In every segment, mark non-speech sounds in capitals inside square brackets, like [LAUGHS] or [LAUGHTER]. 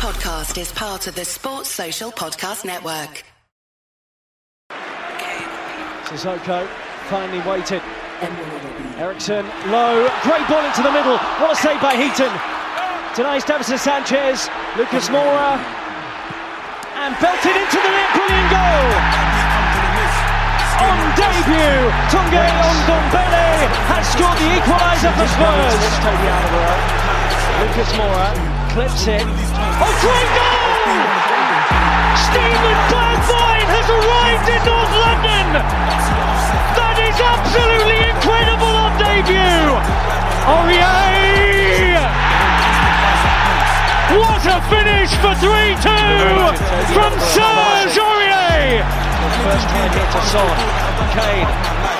podcast is part of the Sports Social Podcast Network. Sissoko finally waited. Eriksen low, great ball into the middle. What a save by Heaton. Denies Davinson Sanchez, Lucas Moura, and belted into the net. Brilliant goal. On debut, Tanguy Ndombele has scored the equaliser for Spurs. Lucas Moura clips it. Oh, great goal! Steven Bergwijn has arrived in North London. That is absolutely incredible on debut. Aurier! What a finish for 3-2 from Serge Aurier! First time hit to Son. Kane.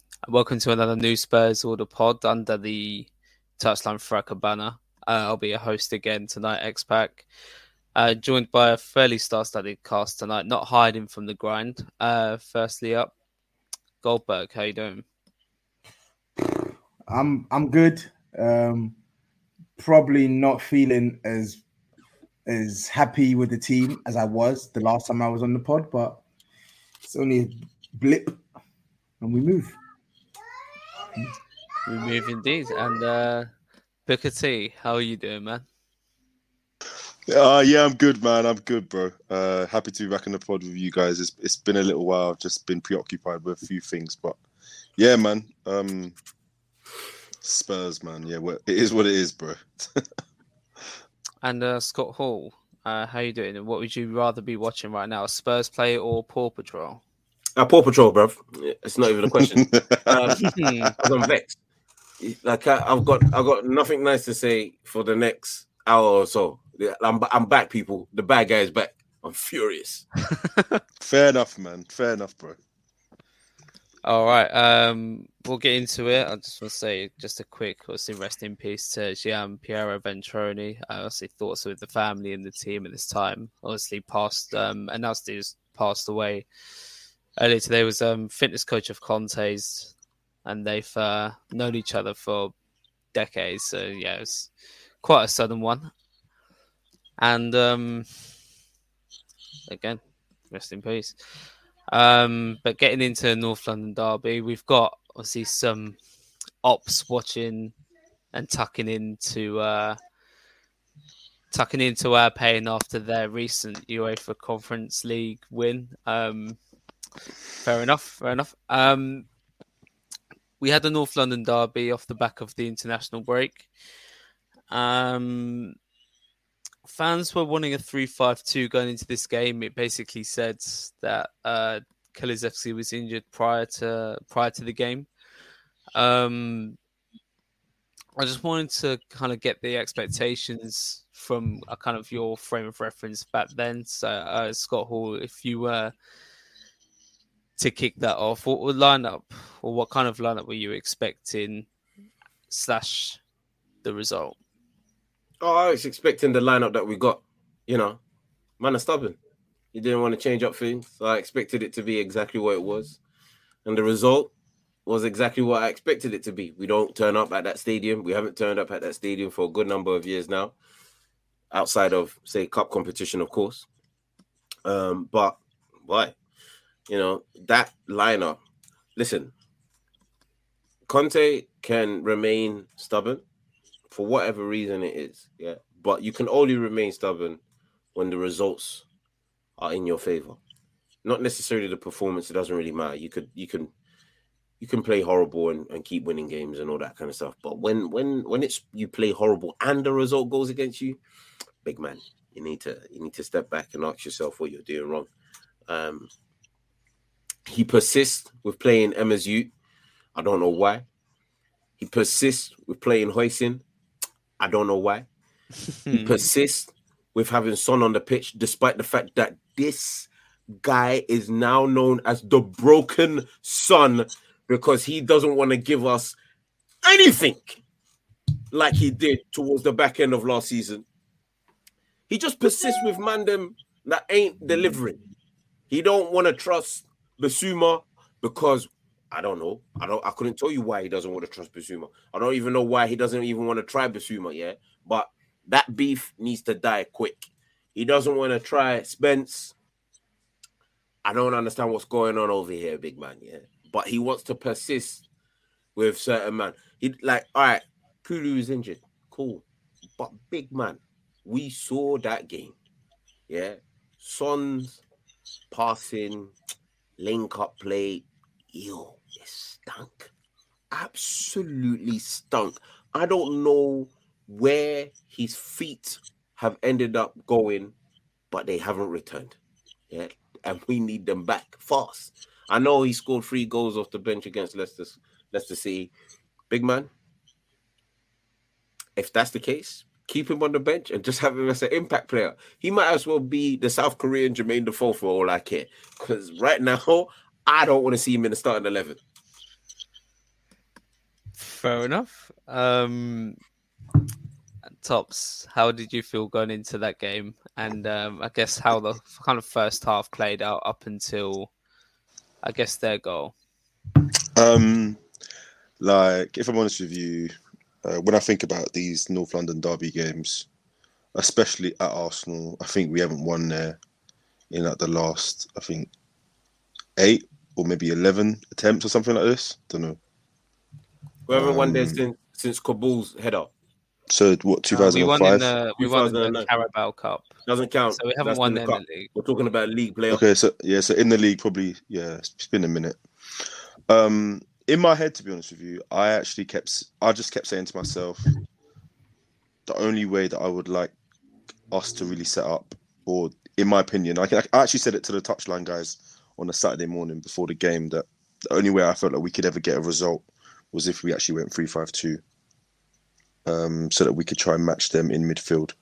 Welcome to another new Spurs Order pod under the Touchline Fracas banner. Uh, I'll be your host again tonight, X-Pac. Uh, joined by a fairly star-studded cast tonight, not hiding from the grind. Uh, firstly up, Goldberg, how you doing? I'm I'm good. Um, probably not feeling as as happy with the team as I was the last time I was on the pod, but it's only a blip, and we move. We move indeed. And uh, Booker T, how are you doing, man? Uh, yeah, I'm good, man. I'm good, bro. Uh, happy to be back in the pod with you guys. It's, it's been a little while. I've just been preoccupied with a few things, but yeah, man. Um, Spurs, man. Yeah, well, it is what it is, bro. [LAUGHS] and uh, Scott Hall, uh, how you doing? And what would you rather be watching right now, Spurs play or Paw Patrol? Uh, Paw Patrol, bruv. It's not even a question. [LAUGHS] um, [LAUGHS] I'm vexed. Like I, have got, I've got nothing nice to say for the next hour or so. I'm, I'm back, people. The bad guy is back. I'm furious. [LAUGHS] Fair enough, man. Fair enough, bro. All right. Um, we'll get into it. I just want to say just a quick, obviously, rest in peace to Gian Piero Ventrone. I obviously thoughts with the family and the team at this time. Obviously, passed, um, announced he was passed away earlier today. Was um, fitness coach of Conte's, and they've uh, known each other for decades. So yeah, it's quite a sudden one. And um, again, rest in peace. Um, but getting into North London Derby, we've got obviously some ops watching and tucking into uh, tucking into our pain after their recent UEFA Conference League win. Um, fair enough, fair enough. Um, we had the North London Derby off the back of the international break. Um, fans were wanting a 3-5-2 going into this game. It basically said that uh, Kulusevski was injured prior to prior to the game. Um, I just wanted to kind of get the expectations from a kind of your frame of reference back then. So, uh, Scott Hall, if you were to kick that off, what would lineup or what kind of lineup were you expecting? Slash the result. Oh, I was expecting the lineup that we got. You know, man are stubborn. He didn't want to change up things. So I expected it to be exactly what it was. And the result was exactly what I expected it to be. We don't turn up at that stadium. We haven't turned up at that stadium for a good number of years now, outside of, say, cup competition, of course. Um, but why? You know, that lineup, listen, Conte can remain stubborn for whatever reason it is. Yeah. But you can only remain stubborn when the results are in your favor. Not necessarily the performance, it doesn't really matter. You could you can you can play horrible and, and keep winning games and all that kind of stuff. But when when when it's you play horrible and the result goes against you, big man, you need to you need to step back and ask yourself what you're doing wrong. Um he persists with playing Emma's Youth. I don't know why. He persists with playing Huijsen. I don't know why. he [LAUGHS] persists with having Son on the pitch, despite the fact that this guy is now known as the broken son because he doesn't want to give us anything like he did towards the back end of last season. He just persists with Mandem that ain't delivering. He don't want to trust Bissouma because I don't know. I don't. I couldn't tell you why he doesn't want to trust Bissouma. I don't even know why he doesn't even want to try Bissouma yet. But that beef needs to die quick. He doesn't want to try Spence. I don't understand what's going on over here, big man. Yeah, but he wants to persist with certain man. He like, all right, Kulu is injured, cool, but big man, we saw that game. Yeah, Son's passing, link up play, yo, it stunk, absolutely stunk. I don't know where his feet have ended up going, but they haven't returned. Yeah, and we need them back fast. I know he scored three goals off the bench against Leicester, Leicester City. Big man, if that's the case, keep him on the bench and just have him as an impact player. He might as well be the South Korean Jermaine Defoe for all I care. Because right now, [LAUGHS] I don't want to see him in the starting 11. Fair enough. Um, Tops, how did you feel going into that game? And um, I guess how the kind of first half played out up until, I guess, their goal. Um, like, if I'm honest with you, uh, when I think about these North London derby games, especially at Arsenal, I think we haven't won there in like the last, I think, eight or maybe eleven attempts or something like this. Don't know. We haven't won there Um, since since Kaboul's header. So what? Two thousand we won in the we won in the Carabao Cup, Doesn't count. so we haven't That's won the, the league. We're talking about league playoff. Okay, so yeah, so in the league probably yeah, it's been a minute. Um, in my head, to be honest with you, I actually kept I just kept saying to myself, the only way that I would like us to really set up, or in my opinion, I, can, I actually said it to the touchline guys on a Saturday morning before the game that the only way I felt like we could ever get a result was if we actually went three five two, um, so that we could try and match them in midfield,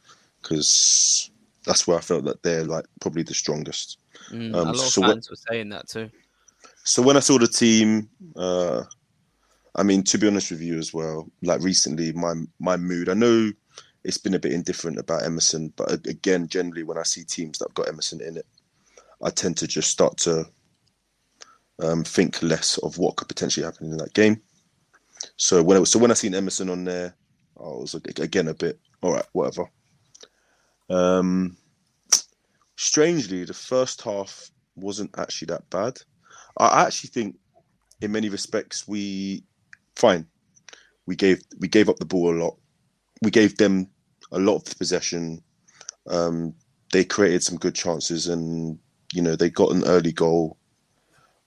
because that's where I felt that they're like probably the strongest. Mm, Um, a lot of so what- fans were saying that too. So when I saw the team, uh, I mean, to be honest with you as well, like recently, my my mood. I know it's been a bit indifferent about Emerson, but again, generally, when I see teams that have got Emerson in it, I tend to just start to um, think less of what could potentially happen in that game. So when was, so when I seen Emerson on there, I was again a bit all right, whatever. Um, strangely, the first half wasn't actually that bad. I actually think, in many respects, we fine. We gave we gave up the ball a lot. We gave them a lot of the possession. Um, they created some good chances, and you know they got an early goal.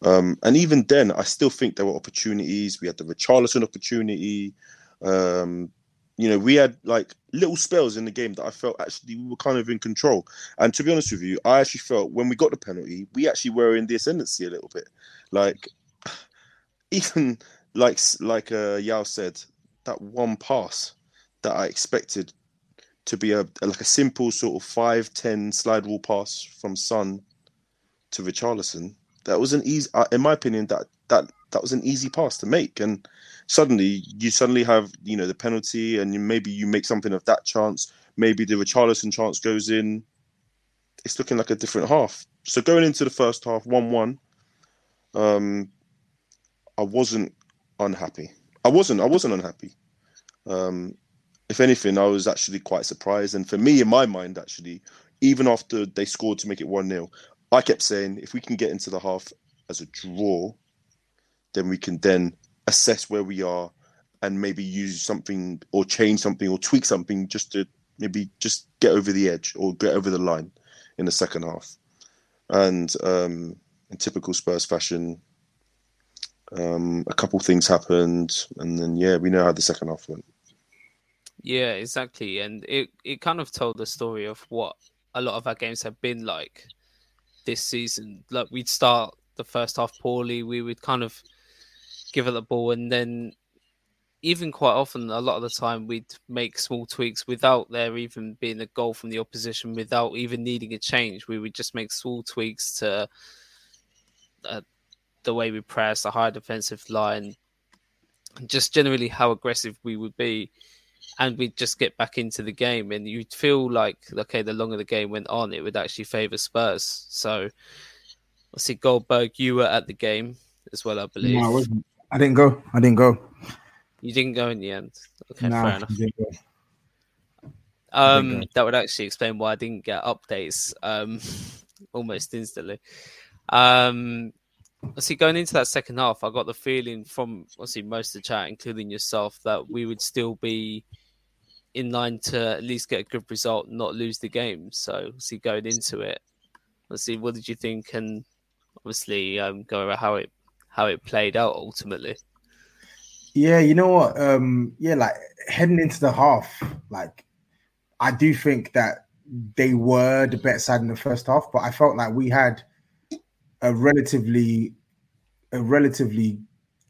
Um, and even then, I still think there were opportunities. We had the Richarlison opportunity. Um, you know, we had like little spells in the game that I felt actually we were kind of in control. And to be honest with you, I actually felt when we got the penalty, we actually were in the ascendancy a little bit. Like [SIGHS] even like like uh, Yaw said, that one pass that I expected to be a like a simple sort of five ten slide rule pass from Son to Richarlison. That was an easy, uh, in my opinion, that that that was an easy pass to make, and suddenly you suddenly have you know the penalty, and you, maybe you make something of that chance. Maybe the Richarlison chance goes in. It's looking like a different half. So going into the first half, one-one, um, I wasn't unhappy. I wasn't. I wasn't unhappy. Um, if anything, I was actually quite surprised. And for me, in my mind, actually, even after they scored to make it one 0 I kept saying if we can get into the half as a draw, then we can then assess where we are and maybe use something or change something or tweak something just to maybe just get over the edge or get over the line in the second half. And um, in typical Spurs fashion, um, a couple things happened, and then yeah, we know how the second half went. Yeah, exactly. And it, it kind of told the story of what a lot of our games have been like this season. Like we'd start the first half poorly, we would kind of give it the ball and then even quite often, a lot of the time, we'd make small tweaks without there even being a goal from the opposition, without even needing a change. We would just make small tweaks to uh, the way we press, the high defensive line, just generally how aggressive we would be. And we'd just get back into the game, and you'd feel like, okay, the longer the game went on, it would actually favour Spurs. So, I see Goldberg, you were at the game as well, I believe. No, I wasn't. I didn't go. I didn't go. You didn't go in the end. Okay, fair enough. I didn't go. Um, that would actually explain why I didn't get updates um, [LAUGHS] almost instantly. Um, see, going into that second half, I got the feeling from obviously most of the chat, including yourself, that we would still be in line to at least get a good result, not lose the game. So, see, going into it, let's see, what did you think? And obviously, um, go over how it how it played out ultimately. Yeah, you know what? Um, yeah, like heading into the half, like I do think that they were the better side in the first half, but I felt like we had a relatively a relatively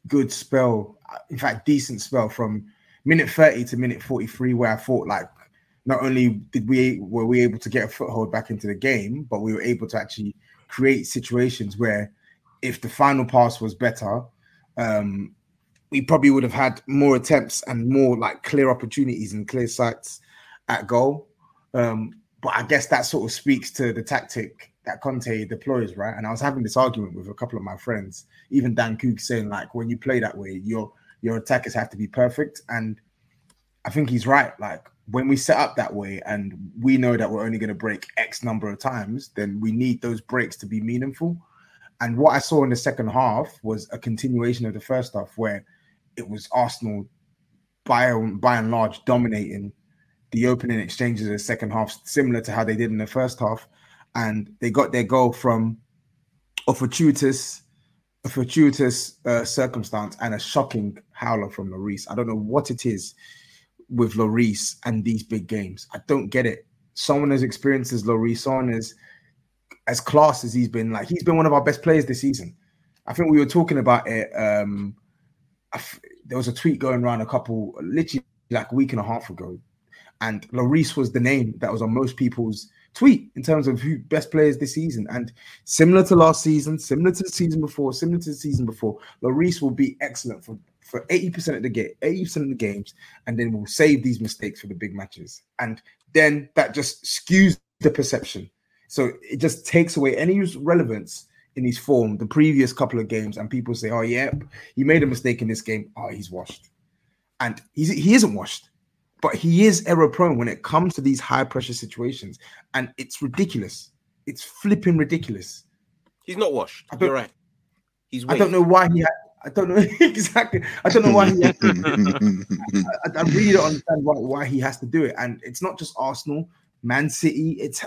good spell, in fact, decent spell from minute 30 to minute 43, where I thought like not only did we were we able to get a foothold back into the game, but we were able to actually create situations where if the final pass was better, um, we probably would have had more attempts and more like clear opportunities and clear sights at goal. Um, but I guess that sort of speaks to the tactic that Conte deploys, right? And I was having this argument with a couple of my friends, even Dan Cook saying like when you play that way, your your attackers have to be perfect. And I think he's right. Like when we set up that way and we know that we're only going to break X number of times, then we need those breaks to be meaningful. And what I saw in the second half was a continuation of the first half where it was Arsenal by by and large dominating the opening exchanges of the second half, similar to how they did in the first half. And they got their goal from a fortuitous, a fortuitous uh, circumstance and a shocking howler from Lloris. I don't know what it is with Lloris and these big games. I don't get it. Someone as experienced as Lloris, someone as as class as he's been, like he's been one of our best players this season. I think we were talking about it. Um, there was a tweet going around a couple, literally like a week and a half ago, and Lloris was the name that was on most people's tweet in terms of who best players this season. And similar to last season, similar to the season before, similar to the season before, Lloris will be excellent for for 80% of the game, 80% of the games, and then we'll save these mistakes for the big matches. And then that just skews the perception. So it just takes away any relevance in his form the previous couple of games, and people say, "Oh, yeah, he made a mistake in this game. Oh, he's washed," and he's he isn't washed, but he is error prone when it comes to these high pressure situations, and it's ridiculous. It's flipping ridiculous. He's not washed. I You're right. He's. I don't know why he. Had, I don't know [LAUGHS] exactly. I don't know why he. Has to, I, I really don't understand why, why he has to do it. And it's not just Arsenal, Man City. It's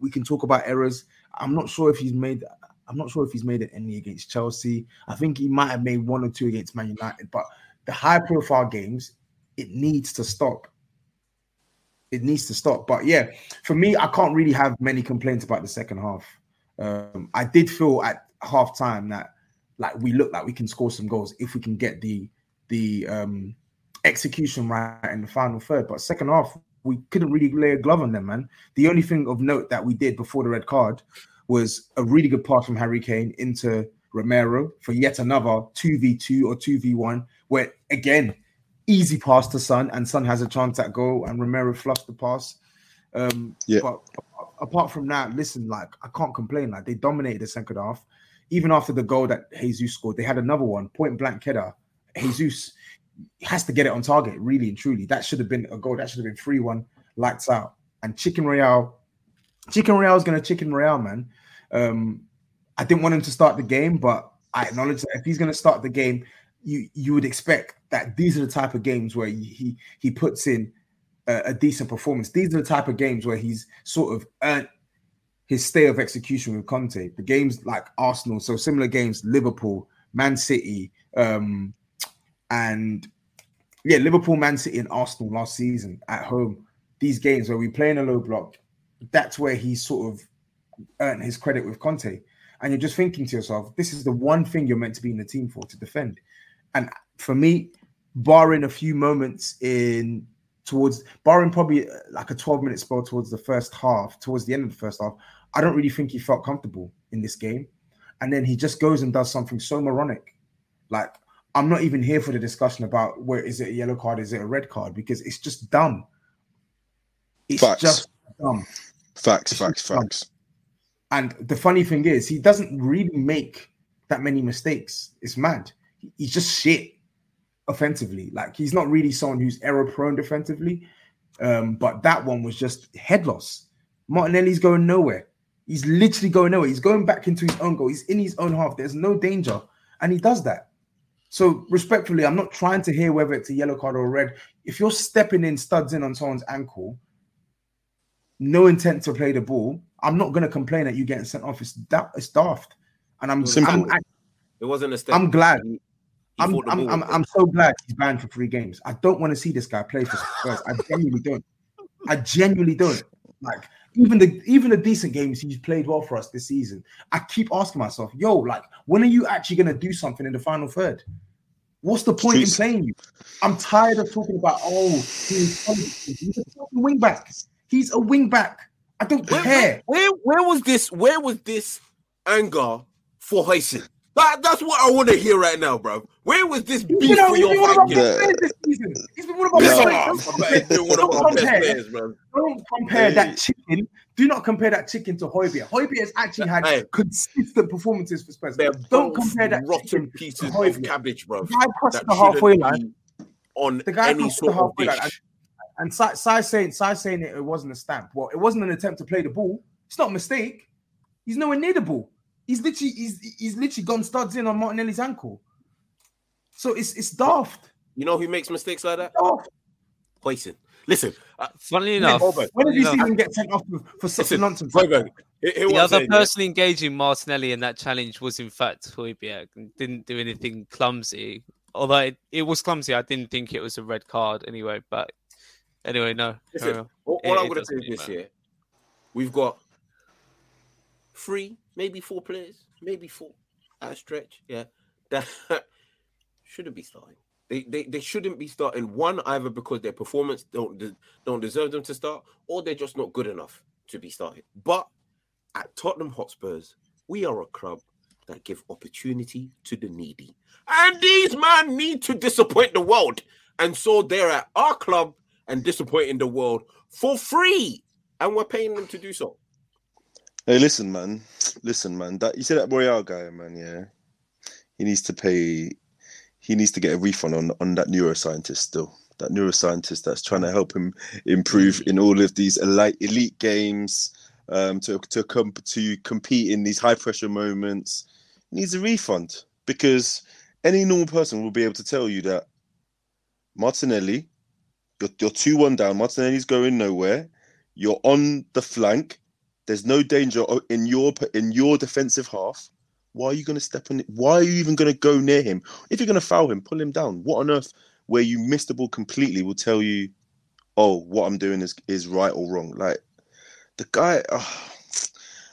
we can talk about errors. I'm not sure if he's made. I'm not sure if he's made any against Chelsea. I think he might have made one or two against Man United. But the high profile games, it needs to stop. It needs to stop. But yeah, for me, I can't really have many complaints about the second half. Um, I did feel at half time that like we look like we can score some goals if we can get the the um execution right in the final third. But second half, we couldn't really lay a glove on them, man. The only thing of note that we did before the red card was a really good pass from Harry Kane into Romero for yet another 2v2 or 2v1, where again, easy pass to Son, and Son has a chance at goal, and Romero fluffs the pass. Um, Yeah. But apart from that, listen, like I can't complain. Like they dominated the second half. Even after the goal that Jesus scored, they had another one, point blank header. Jesus has to get it on target, really and truly. That should have been a goal. That should have been 3 1, lights out. And Chicken Royale, Chicken Royale is going to Chicken Royale, man. Um, I didn't want him to start the game, but I acknowledge that if he's going to start the game, you you would expect that these are the type of games where he he puts in a, a decent performance. These are the type of games where he's sort of earned his stay of execution with Conte. The games like Arsenal, so similar games, Liverpool, Man City, um, and yeah, Liverpool, Man City, and Arsenal last season at home. These games where we play in a low block, that's where he sort of earned his credit with Conte. And you're just thinking to yourself, this is the one thing you're meant to be in the team for to defend. And for me, barring a few moments in towards barring probably uh, like a 12 minute spell towards the first half, towards the end of the first half, I don't really think he felt comfortable in this game. And then he just goes and does something so moronic. Like, I'm not even here for the discussion about where is it a yellow card, is it a red card, because it's just dumb. It's Facts. just dumb. Facts, It's facts, just dumb. facts. And the funny thing is, he doesn't really make that many mistakes. It's mad. He's just shit offensively. Like he's not really someone who's error prone defensively. Um, but that one was just head loss. Martinelli's going nowhere. He's literally going nowhere. He's going back into his own goal. He's in his own half. There's no danger, and he does that. So respectfully, I'm not trying to hear whether it's a yellow card or a red. If you're stepping in studs in on someone's ankle, no intent to play the ball, I'm not going to complain that you getting sent off. It's that it's daft, and I'm Simple. I'm, It wasn't a step. I'm glad. He- he I'm, I'm, I'm, I'm so glad he's banned for three games. I don't want to see this guy play for Spurs. [LAUGHS] I genuinely don't. I genuinely don't. Like even the even the decent games he's played well for us this season. I keep asking myself, yo, like when are you actually gonna do something in the final third? What's the point in Streets. playing you? I'm tired of talking about oh he's, he's a fucking wing back. He's a wing back. I don't Where, care. where, where was this? Where was this anger for Hoyson? That, that's what I want to hear right now, bro. Where was this He's beef been, for he's your been one of our best players this season. He's been one of our Yeah. best players. bet he's been one of Don't compare. players, man. Don't compare Hey. that chicken. Do not compare that chicken to Højbjerg. Højbjerg has actually had Hey. consistent performances for Spurs. They're Don't compare that rotten chicken pieces to of cabbage, bro. The guy crossed the halfway line, on The guy any crossed the sort of halfway line, and Sai Sai saying Sai saying it, it wasn't a stamp. Well, it wasn't an attempt to play the ball. It's not a mistake. He's nowhere near the ball. He's literally he's he's literally gone studs in on Martinelli's ankle. So it's it's daft. You know who makes mistakes like that? daft. Hoyson. Listen, uh, Funnily enough, Højbjerg. When did you you see him get sent off for, for such Listen, nonsense? Højbjerg, here- here the other saying, yeah. person engaging Martinelli in that challenge was in fact Højbjerg and didn't do anything clumsy. Although it, it was clumsy, I didn't think it was a red card anyway. But anyway, no. Listen, carry. All, It- all I'm going to doesn't say this year, we've got three, maybe four players, maybe four at a stretch. Yeah, [LAUGHS] that shouldn't be starting. They, they they shouldn't be starting. One either because their performance don't don't deserve them to start, or they're just not good enough to be started. But at Tottenham Hotspurs, we are a club that give opportunity to the needy, and these men need to disappoint the world, and so they're at our club and disappointing the world for free, and we're paying them to do so. Hey, listen, man. Listen, man. That you see that Royale guy, man. Yeah, he needs to pay. He needs to get a refund on on that neuroscientist still. That neuroscientist that's trying to help him improve in all of these elite elite games, um, to to come to compete in these high pressure moments. Needs a refund because any normal person will be able to tell you that Martinelli, you're you're two one down. Martinelli's going nowhere. You're on the flank. There's no danger in your in your defensive half. Why are you going to step on? Why are you even going to go near him? If you're going to foul him, pull him down. What on earth, where you missed the ball completely, will tell you, oh, what I'm doing is is right or wrong. Like the guy, ah,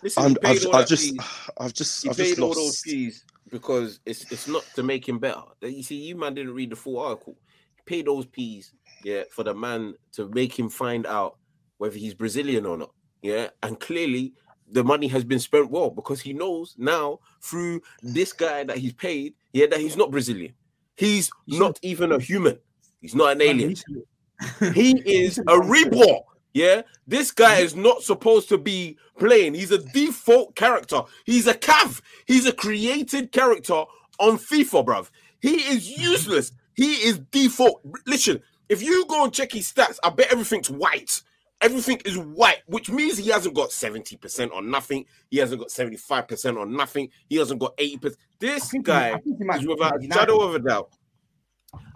Listen, I'm, he paid I've, just. [SIGHS] I've just, He I've just all those lost. fees because it's it's not to make him better. You see, you man didn't read the full article. He paid those fees, yeah, for the man to make him find out whether he's Brazilian or not. Yeah, and clearly the money has been spent well because he knows now through this guy that he's paid, yeah, that he's not Brazilian. He's not even a human. He's not an alien. [LAUGHS] He is a reborn. Yeah, this guy is not supposed to be playing. He's a default character. He's a cav. He's a created character on FIFA, bruv. He is useless. He is default. Listen, if you go and check his stats, I bet everything's white. Everything is white, which means he hasn't got 70% on nothing. He hasn't got 75% on nothing. He hasn't got 80%. This he- guy I he is without a shadow of a doubt.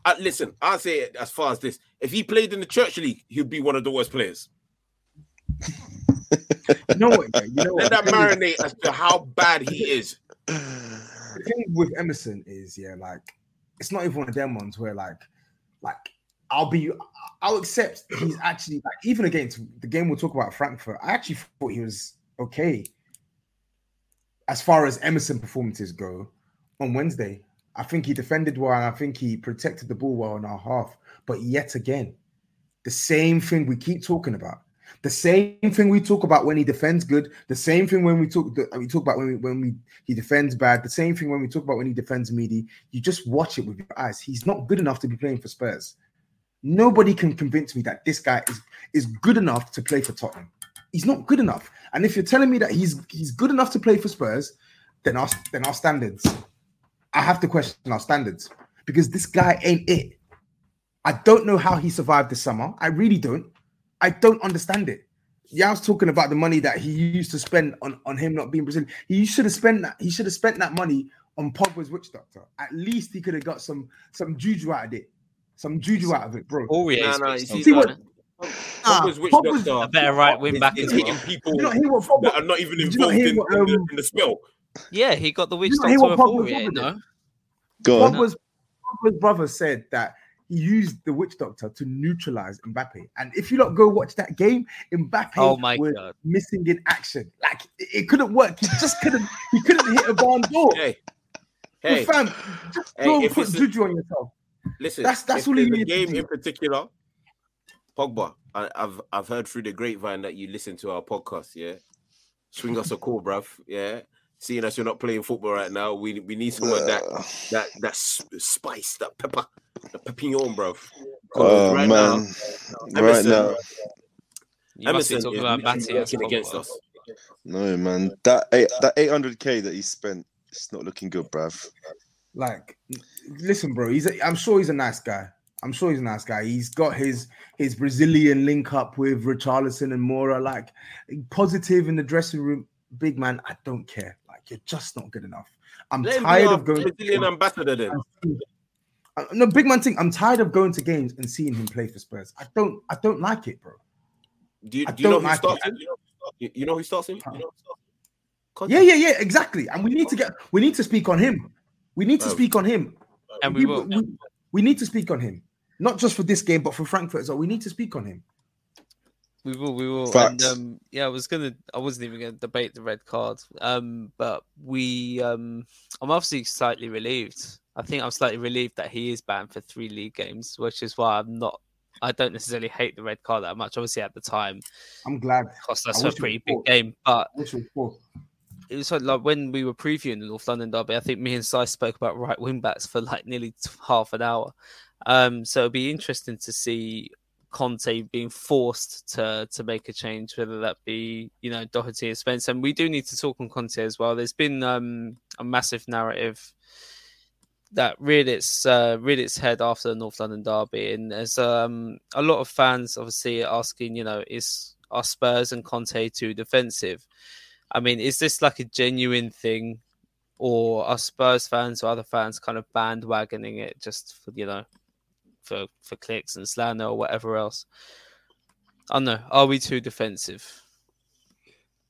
Uh, listen, I'll say it as far as this. If he played in the church league, he'd be one of the worst players. You know what? You know Let what? that thing is- marinate as to how bad he is. the thing with Emerson is, yeah, like it's not even one of them ones where like, like I'll be, I'll accept he's actually like even against the game we'll talk about Frankfurt. I actually thought he was okay as far as Emerson performances go on Wednesday. I think he defended well, and I think he protected the ball well in our half. But yet again, the same thing we keep talking about. The same thing we talk about when he defends good. The same thing when we talk we talk about when we, when we he defends bad. The same thing when we talk about when he defends meaty. You just watch it with your eyes. He's not good enough to be playing for Spurs. Nobody can convince me that this guy is is good enough to play for Tottenham. He's not good enough. And if you're telling me that he's he's good enough to play for Spurs, then our then our standards. I have to question our standards because this guy ain't it. I don't know how he survived this summer. I really don't. I don't understand it. Yeah, I was talking about the money that he used to spend on, on him not being Brazilian. He should have spent that. He should have spent that money on Pogba's witch doctor. At least he could have got some some juju out of it. Some juju out of it, bro. Always. Nah, nah, you see, See what- Pogba's Ah, witch Pogba's- doctor A better right wing back is hitting people you not hear what Pogba- that are not even did you not involved in, what, in the, um, in the spell. Yeah, he got the witch You know, doctor what Pogba infuriated, no? Go on. Pogba's, Pogba's brother said that he used the witch doctor to neutralize Mbappe. And if you not go watch that game, Mbappe Oh my was God. missing in action. Like it, it couldn't work. He just couldn't. He couldn't hit a barn door. Hey, hey, fam, just Hey, don't put it's a- juju on yourself. Listen. that's- that's if all he there's a needed to game do. in particular. Pogba, I, I've I've heard through the grapevine that you listen to our podcast. Yeah, swing us a call, bruv. Yeah, seeing as you're not playing football right now, we we need some of that that that spice, that pepper, the pepignon, bruv. Oh right man, now, right Emerson- now, You must be talking is about literally working against us. no man, that eight, that eight hundred k that he spent, it's not looking good, bruv. Like, listen, bro. He's. A, I'm sure he's a nice guy. I'm sure he's a nice guy. He's got his his Brazilian link up with Richarlison and Moura. Like, positive in the dressing room. Big man, I don't care. Like, you're just not good enough. I'm Let tired of going. Brazilian ambassador then. Uh, no, big man thing. I'm tired of going to games and seeing him play for Spurs. I don't. I don't like it, bro. Do you, do you know who like starts it. him? You, you know who starts him? You know who starts him? Yeah, yeah, yeah. Exactly. And we need to get. We need to speak on him. We need to speak on him. And we will. we, we need to speak on him, not just for this game, but for Frankfurt as well. We need to speak on him. We will, we will. Facts. And um, yeah, I was gonna, I wasn't even gonna debate the red card. Um, but we, um, I'm obviously slightly relieved. I think I'm slightly relieved that he is banned for three league games, which is why I'm not. I don't necessarily hate the red card that much. Obviously, at the time, I'm glad. it cost us I a wish it pretty big game. But Which was four. It was like, when we were previewing the North London derby. I think me and Si spoke about right wing backs for like nearly half an hour. Um, so it'll be interesting to see Conte being forced to to make a change, whether that be you know Doherty and Spence. And we do need to talk on Conte as well. There's been um, a massive narrative that reared its uh, reared its head after the North London derby, and there's um, a lot of fans obviously asking, you know, is are Spurs and Conte too defensive? I mean, is this like a genuine thing, or are Spurs fans or other fans kind of bandwagoning it just for you know, for for clicks and slander or whatever else? I don't know. Are we too defensive?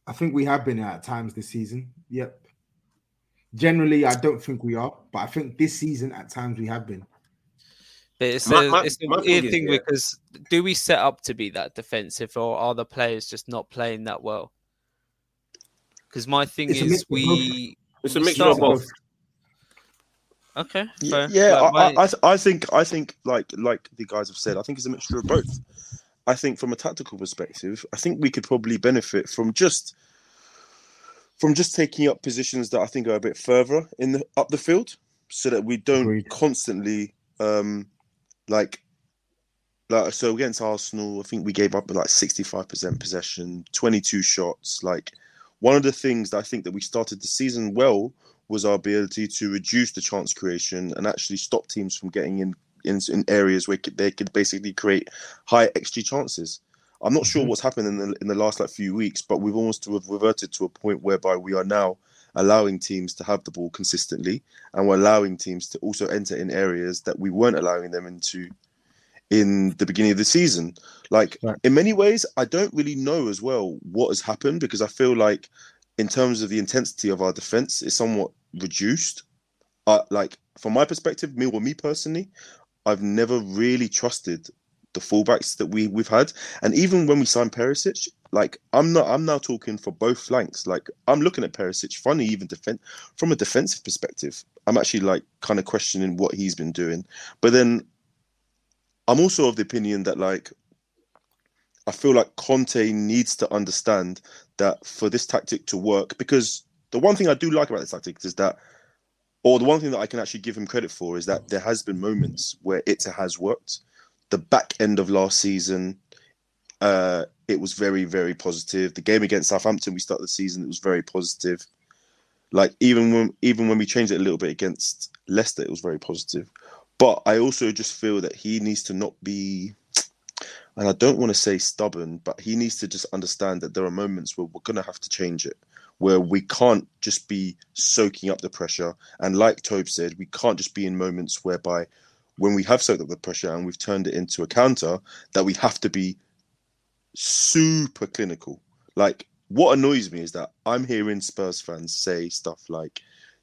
I think we have been at times this season. Yep. Generally, I don't think we are, but I think this season at times we have been. But it's My- a, my- it's a weird thing is, thing yeah. because do we set up to be that defensive, or are the players just not playing that well? Because my thing It's is, mix of we It's a mixture of both. Okay, Yeah, fair. yeah Like, I, I, I, I think, I think, like, like the guys have said, I think it's a mixture of both. I think, from a tactical perspective, I think we could probably benefit from just, from just taking up positions that I think are a bit further in the up the field, so that we don't Agreed. constantly, um, like, like so against Arsenal, I think we gave up like sixty-five percent possession, twenty-two shots. Like, one of the things that I think that we started the season well was our ability to reduce the chance creation and actually stop teams from getting in in, in areas where they could basically create high xG chances. I'm not sure Mhm. what's happened in the in the last like few weeks, but we've almost re- reverted to a point whereby we are now allowing teams to have the ball consistently, and we're allowing teams to also enter in areas that we weren't allowing them into in the beginning of the season. Like Right. in many ways, I don't really know as well what has happened because I feel like in terms of the intensity of our defense is somewhat reduced. Uh, like from my perspective, me or me personally, I've never really trusted the fullbacks that we we've had, and even when we signed Perisic, like I'm not I'm now talking for both flanks. Like I'm looking at Perisic, funny even defend from a defensive perspective. I'm actually like kind of questioning what he's been doing. But then I'm also of the opinion that like I feel like Conte needs to understand that for this tactic to work, because the one thing I do like about this tactic is that or the one thing that I can actually give him credit for is that there has been moments where it has worked. The back end of last season, uh, it was very, very positive. The game against Southampton, we started the season, it was very positive. Like even when even when we changed it a little bit against Leicester, it was very positive. But I also just feel that he needs to not be, and I don't want to say stubborn, but he needs to just understand that there are moments where we're gonna have to change it, where we can't just be soaking up the pressure. And like Tobe said, we can't just be in moments whereby when we have soaked up the pressure and we've turned it into a counter, that we have to be super clinical. Like what annoys me is that I'm hearing Spurs fans say stuff like,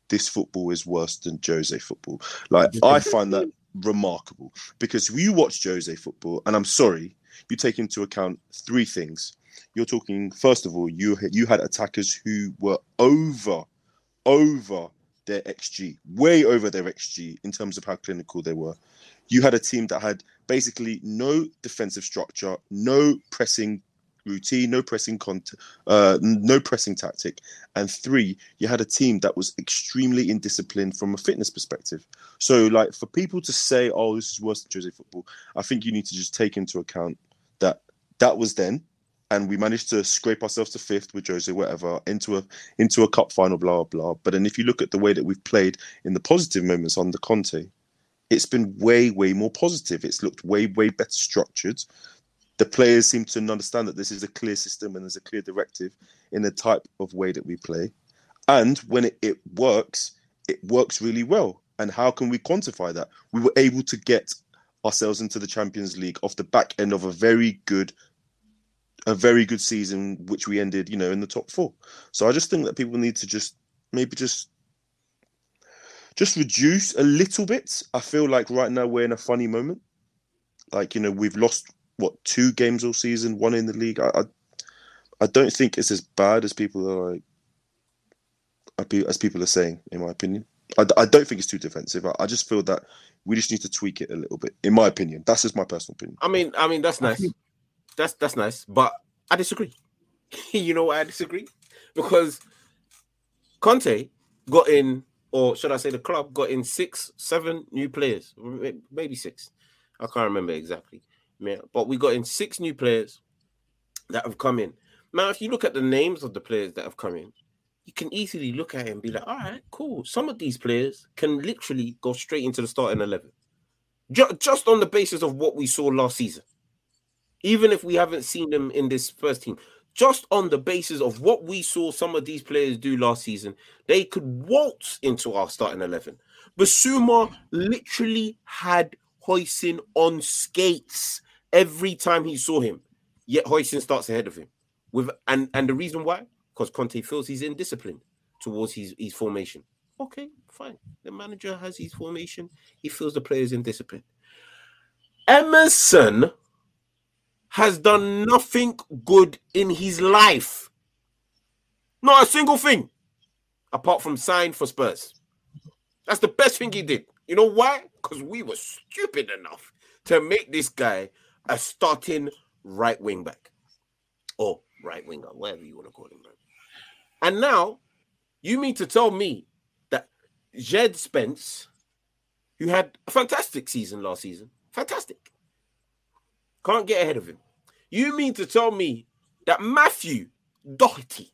"This football is worse than Jose football." Like I find that remarkable because you watch Jose football, and I'm sorry, you take into account three things. You're talking first of all, you you had attackers who were over, over their xG, way over their xG in terms of how clinical they were. You had a team that had basically no defensive structure, no pressing routine, no pressing cont- uh, no pressing tactic, and three, you had a team that was extremely indisciplined from a fitness perspective. So, like for people to say, "Oh, this is worse than Jose football," I think you need to just take into account that that was then, and we managed to scrape ourselves to fifth with Jose, whatever, into a into a cup final, blah blah. But then if you look at the way that we've played in the positive moments under Conte, it's been way way more positive. It's looked way way better structured the players seem to understand that this is a clear system and there's a clear directive in the type of way that we play. And when it, it works, it works really well. And how can we quantify that? We were able to get ourselves into the Champions League off the back end of a very good a very good season which we ended, you know, in the top 4. So I just think that people need to just maybe just just reduce a little bit. I feel like right now we're in a funny moment. Like, you know, we've lost what two games all season, one in the league. I, I, I don't think it's as bad as people are like as people are saying. In my opinion, I, I don't think it's too defensive. I, I just feel that we just need to tweak it a little bit. In my opinion, that's just my personal opinion. I mean, I mean that's nice. That's that's nice, but I disagree. [LAUGHS] you know why I disagree? Because Conte got in, or should I say, the club got in six, seven new players, maybe six. I can't remember exactly. Yeah, but we got in six new players that have come in. Now, if you look at the names of the players that have come in, you can easily look at it and be like, all right, cool. Some of these players can literally go straight into the starting 11 just on the basis of what we saw last season. Even if we haven't seen them in this first team, just on the basis of what we saw some of these players do last season, they could waltz into our starting 11. Bissouma literally had Hojsund on skates every time he saw him. Yet Hojsund starts ahead of him. With and and the reason why? Because Conte feels he's indisciplined towards his, his formation. Okay, fine. The manager has his formation. He feels the players indisciplined. Emerson has done nothing good in his life. Not a single thing. Apart from sign for Spurs. That's the best thing he did. You know why? Because we were stupid enough to make this guy a starting right wing back or right winger, whatever you want to call him. And now you mean to tell me that Jed Spence, who had a fantastic season last season, fantastic, can't get ahead of him. You mean to tell me that Matthew Doherty,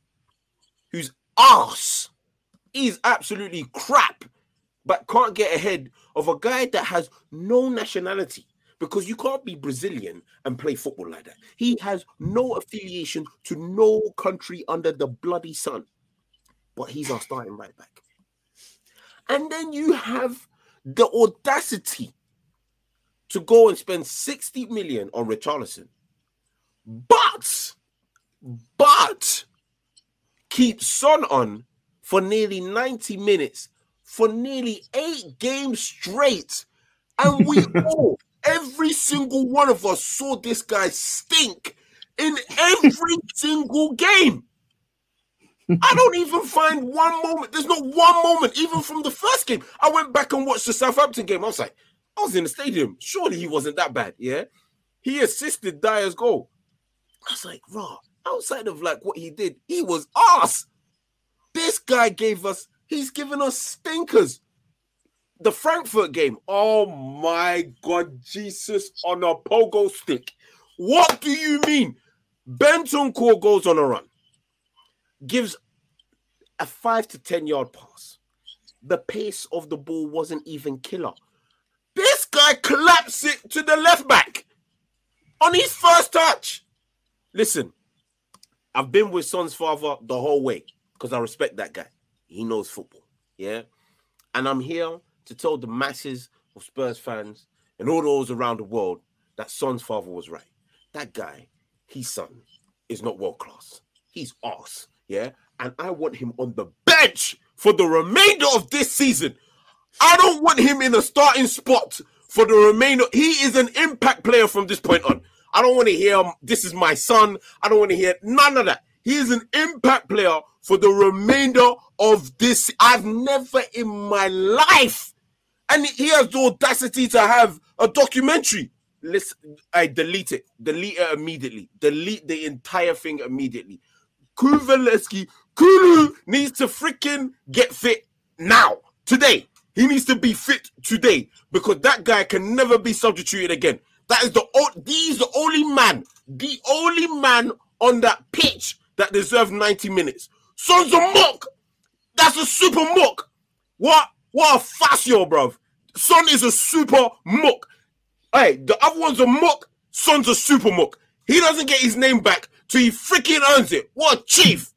whose ass is absolutely crap, but can't get ahead of a guy that has no nationality because you can't be Brazilian and play football like that. He has no affiliation to no country under the bloody sun, but he's our starting right back. And then you have the audacity to go and spend 60 million on Richarlison, but, but keep Son on for nearly 90 minutes for nearly eight games straight. And we [LAUGHS] all, every single one of us saw this guy stink in every [LAUGHS] single game. I don't even find one moment. There's not one moment, even from the first game. I went back and watched the Southampton game. I was like, I was in the stadium. Surely he wasn't that bad. Yeah. He assisted Dier's goal. I was like, raw. Outside of like what he did, he was ass. This guy gave us, he's given us stinkers. The Frankfurt game, oh my God, Jesus on a pogo stick. What do you mean? Bentancur goes on a run, gives a five to 10 yard pass. The pace of the ball wasn't even killer. This guy claps it to the left back on his first touch. Listen, I've been with Son's father the whole way because I respect that guy. He knows football. Yeah. And I'm here to tell the masses of Spurs fans and all those around the world that Son's father was right. That guy, his son, is not world class. He's us. Yeah. And I want him on the bench for the remainder of this season. I don't want him in a starting spot for the remainder. He is an impact player from this point on. I don't want to hear um, this is my son. I don't want to hear none of that. He is an impact player for the remainder of this. I've never in my life, and he has the audacity to have a documentary. Listen, I delete it. Delete it immediately. Delete the entire thing immediately. Kulusevski, Kulu needs to freaking get fit now, today. He needs to be fit today because that guy can never be substituted again. That is the he's the only man, the only man on that pitch that deserves 90 minutes. Son's a muck. That's a super muck. What what a fascio, bro. Son is a super muck. Hey, the other one's a muck. Son's a super muck. He doesn't get his name back till he freaking earns it. What chief.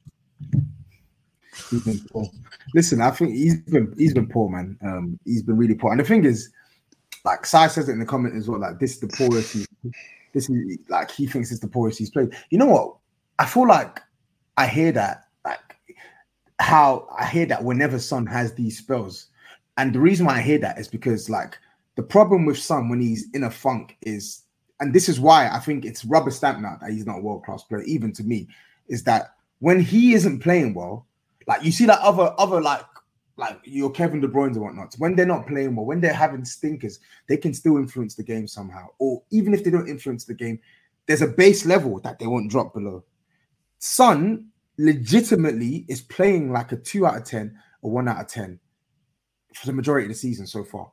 Listen, I think he's been he's been poor, man. Um, he's been really poor. And the thing is, like Sai says it in the comment as well, like this is the poorest he, this is like he thinks it's the poorest he's played. You know what? I feel like I hear that, like how I hear that whenever Son has these spells. And the reason why I hear that is because like the problem with Son when he's in a funk is, and this is why I think it's rubber stamp now that he's not a world-class player, even to me, is that when he isn't playing well, like you see that other other like like your Kevin De Bruyne and whatnot, when they're not playing well, when they're having stinkers, they can still influence the game somehow. Or even if they don't influence the game, there's a base level that they won't drop below. Son legitimately is playing like a two out of ten or one out of ten for the majority of the season so far.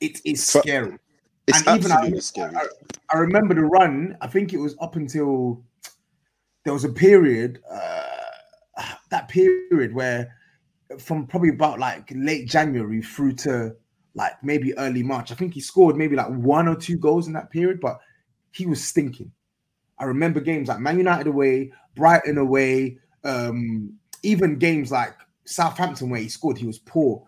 It is scary. It's and even I, absolutely scary. I, I remember the run. I think it was up until there was a period, uh, that period where from probably about like late January through to like maybe early March. I think he scored maybe like one or two goals in that period, but he was stinking. I remember games like Man United away, Brighton away, um, even games like Southampton where he scored, he was poor.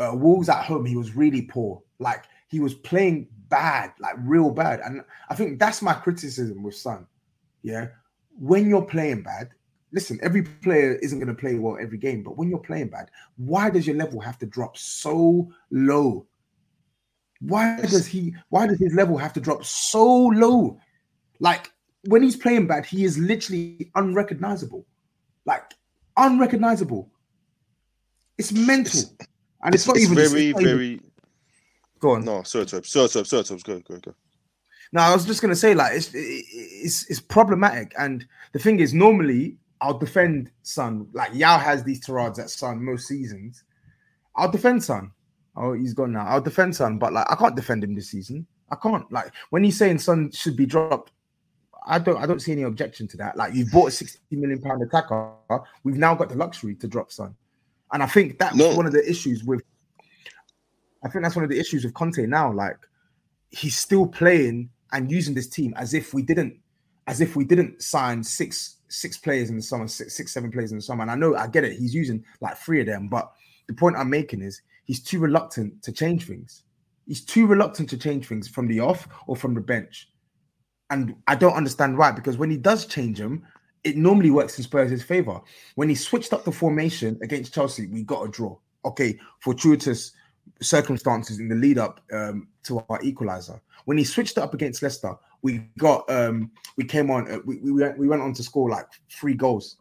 Uh, Wolves at home, he was really poor. Like he was playing bad, like real bad. And I think that's my criticism with Son. Yeah. When you're playing bad, listen, every player isn't going to play well every game, but when you're playing bad, why does your level have to drop so low? Why does he why does his level have to drop so low? Like when he's playing bad, he is literally unrecognizable. Like unrecognizable. It's mental. It's, and it's, not it's even very, even- very. go on. No, sorry, sorry, sorry, sorry, sorry, sorry, go, go, go. No, I was just gonna say like it's it's it's problematic, and the thing is, normally I'll defend Son. Like Yaw has these tirades at Son most seasons. I'll defend Son. Oh, he's gone now. I'll defend Son, but like I can't defend him this season. I can't. Like when he's saying Son should be dropped, I don't. I don't see any objection to that. Like you've bought a sixty million pound attacker, we've now got the luxury to drop Son, and I think that's No. one of the issues with. I think that's one of the issues with Conte now. Like he's still playing and using this team as if we didn't as if we didn't sign six six players in the summer six, six seven players in the summer and i know i get it he's using like three of them but the point i'm making is he's too reluctant to change things he's too reluctant to change things from the off or from the bench and i don't understand why because when he does change them it normally works in spurs' favor when he switched up the formation against chelsea we got a draw okay fortuitous circumstances in the lead up um, to our equalizer when he switched it up against Leicester, we got um we came on uh, we, we went we went on to score like three goals.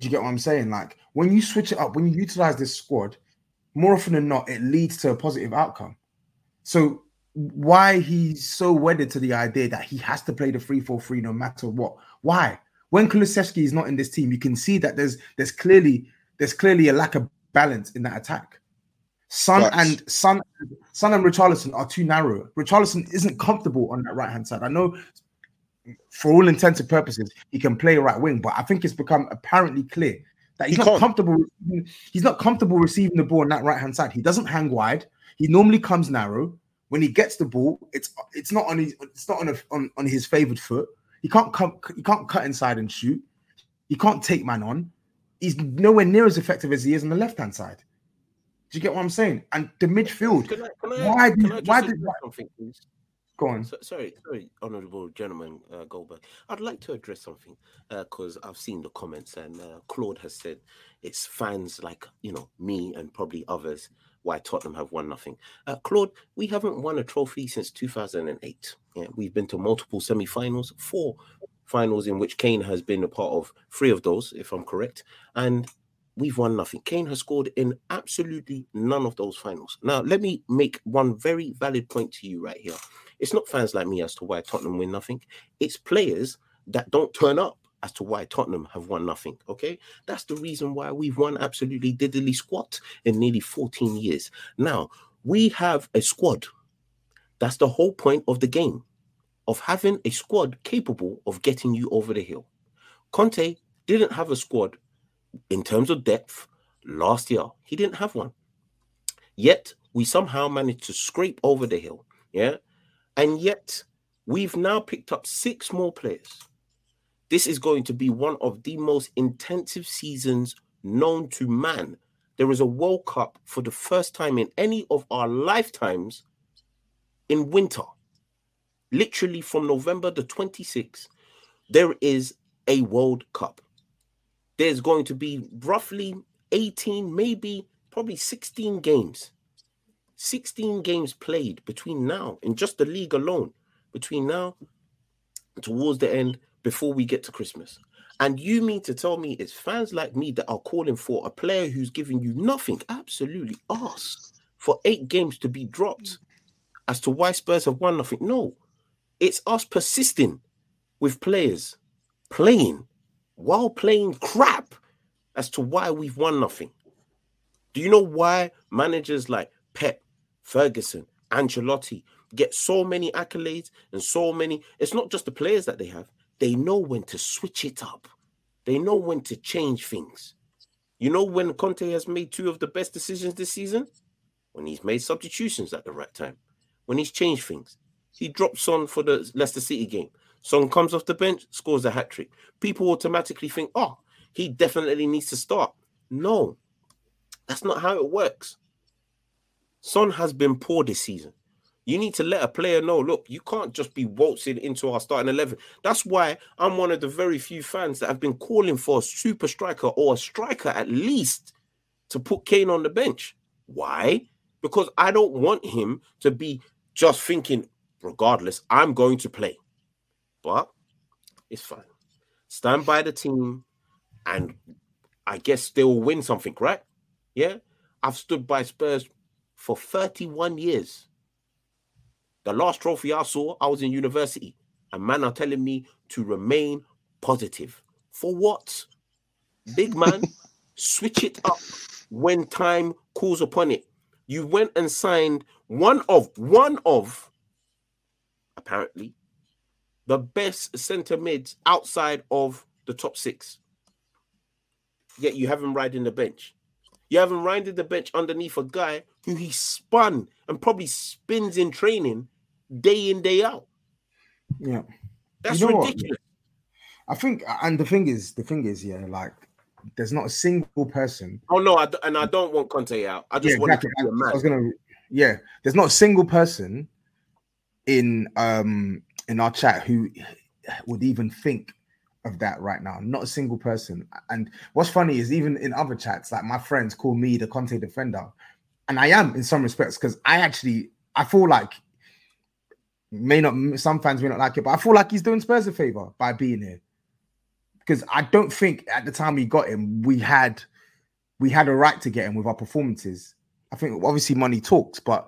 Do you get what I'm saying? Like when you switch it up, when you utilize this squad, more often than not, it leads to a positive outcome. So why he's so wedded to the idea that he has to play the 3-4-3 no matter what? Why? When Kulusevski is not in this team, you can see that there's there's clearly there's clearly a lack of balance in that attack. Son and Son, Son and Richarlison are too narrow. Richarlison isn't comfortable on that right hand side. I know, for all intents and purposes, he can play right wing, but I think it's become apparently clear that he's He not can't. comfortable. He's not comfortable receiving the ball on that right hand side. He doesn't hang wide. He normally comes narrow. When he gets the ball, it's it's not on his it's not on a, on, on his favored foot. He can't come. He can't cut inside and shoot. He can't take man on. He's nowhere near as effective as he is on the left hand side. Do you get what I'm saying? And the midfield. Can I, can I, Why did- why did- something, please? Go on. So, sorry, sorry, honourable gentleman uh, Goldberg. I'd like to address something because I've seen the comments and uh, Claude has said it's fans like you know me and probably others why Tottenham have won nothing. Uh, Claude, we haven't won a trophy since 2008. Yeah, we've been to multiple semi-finals, four finals in which Kane has been a part of, three of those, if I'm correct, and we've won nothing. Kane has scored in absolutely none of those finals. Now, let me make one very valid point to you right here. It's not fans like me as to why Tottenham win nothing. It's players that don't turn up as to why Tottenham have won nothing. Okay, that's the reason why we've won absolutely diddly squat in nearly 14 years. Now we have a squad. That's the whole point of the game, of having a squad capable of getting you over the hill. Conte didn't have a squad in terms of depth last year. He didn't have one. Yet we somehow managed to scrape over the hill. Yeah. And yet we've now picked up six more players. This is going to be one of the most intensive seasons known to man. There is a World Cup for the first time in any of our lifetimes in winter. Literally from November the 26th, there is a World Cup. There's going to be roughly 18, maybe probably 16 games 16 games played between now in just the league alone between now towards the end before we get to Christmas. And you mean to tell me it's fans like me that are calling for a player who's giving you nothing, absolutely ask for eight games to be dropped as to why Spurs have won nothing? No, it's us persisting with players playing while playing crap as to why we've won nothing. Do you know why managers like Pep, Ferguson, Ancelotti get so many accolades and so many? It's not just the players that they have, they know when to switch it up, they know when to change things. You know when Conte has made two of the best decisions this season? When he's made substitutions at the right time, when he's changed things. He drops Son for the Leicester City game. Son comes off the bench, scores a hat trick. People automatically think, oh, he definitely needs to start. No, that's not how it works. Son has been poor this season. You need to let a player know, look, you can't just be waltzing into our starting 11. That's why I'm one of the very few fans that have been calling for a super striker or a striker at least to put Kane on the bench. Why? Because I don't want him to be just thinking, regardless, I'm going to play. But it's fine. Stand by the team, and I guess they will win something, right? Yeah. I've stood by Spurs for 31 years. The last trophy I saw, I was in university, and man are telling me to remain positive. For what? Big man, [LAUGHS] switch it up when time calls upon it. You went and signed one of one of apparently the best centre mids outside of the top six. Yet you haven't riding the bench. You haven't riding the bench underneath a guy who he spun and probably spins in training day in, day out. Yeah. That's You know what? ridiculous. I think, and the thing is, the thing is, yeah, like there's not a single person. Oh no, I and I don't want Conte out. I just yeah, want exactly. to be a I, I was gonna, yeah, there's not a single person in um in our chat who would even think of that right now. Not a single person. And what's funny is even in other chats, like my friends call me the Conte defender, and I am in some respects because I actually I feel like May not some fans may not like it, but I feel like he's doing Spurs a favor by being here. Because I don't think at the time we got him, we had we had a right to get him with our performances. I think obviously money talks, but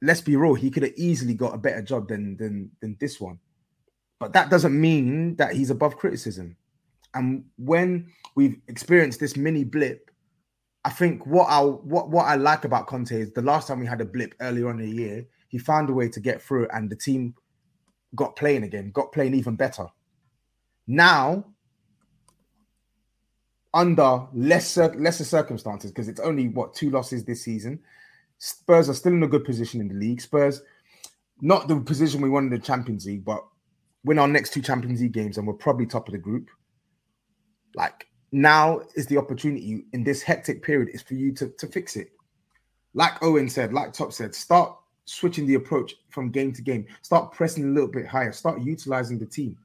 let's be real, he could have easily got a better job than than than this one. But that doesn't mean that he's above criticism. And when we've experienced this mini blip, I think what I what what I like about Conte is the last time we had a blip earlier on in the year, he found a way to get through, and the team got playing again, got playing even better. Now, under lesser lesser circumstances, because it's only what two losses this season, Spurs are still in a good position in the league. Spurs, not the position we won in the Champions League, but win our next two Champions League games, and we're probably top of the group. Like now is the opportunity in this hectic period is for you to, to fix it. Like Owen said, like Top said, start switching the approach from game to game. Start pressing a little bit higher. Start utilizing the team.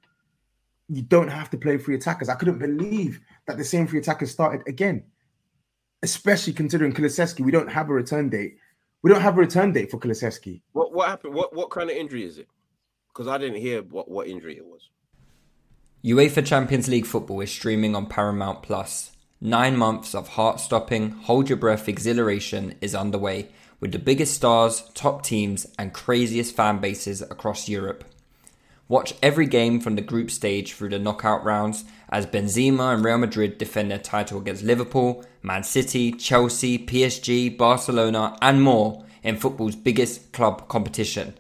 You don't have to play free attackers. I couldn't believe that the same free attackers started again, especially considering Kulusevski. We don't have a return date. We don't have a return date for Kulusevski. What what happened? What what kind of injury is it? Because I didn't hear what, what injury it was. UEFA Champions League football is streaming on Paramount Plus. Nine months of heart stopping, hold your breath exhilaration is underway with the biggest stars, top teams, and craziest fan bases across Europe. Watch every game from the group stage through the knockout rounds as Benzema and Real Madrid defend their title against Liverpool, Man City, Chelsea, PSG, Barcelona, and more in football's biggest club competition.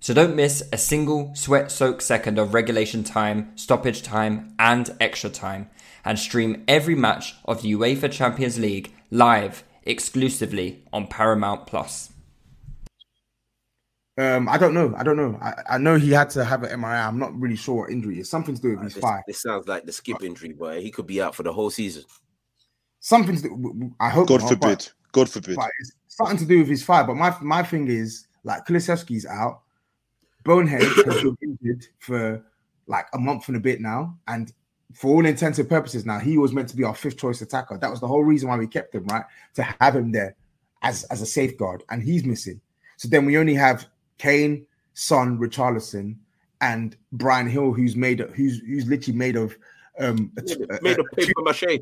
So don't miss a single sweat soaked second of regulation time, stoppage time, and extra time, and stream every match of the UEFA Champions League live exclusively on Paramount Plus. Um, I don't know. I don't know. I, I know he had to have an MRI. I'm not really sure what injury is. Something to do with his this, thigh. This sounds like the skip injury, but he could be out for the whole season. Something to do, I hope. God not, forbid. But, God forbid. it's something to do with his thigh. But my my thing is like Kulusevski's out. Bonehead has been injured for like a month and a bit now, and for all intents and purposes, now he was meant to be our fifth choice attacker. That was the whole reason why we kept him, right? To have him there as as a safeguard, and he's missing. So then we only have Kane, Son, Richarlison, and Bryan Gil, who's made who's who's literally made of um a, a- made a- of paper mache.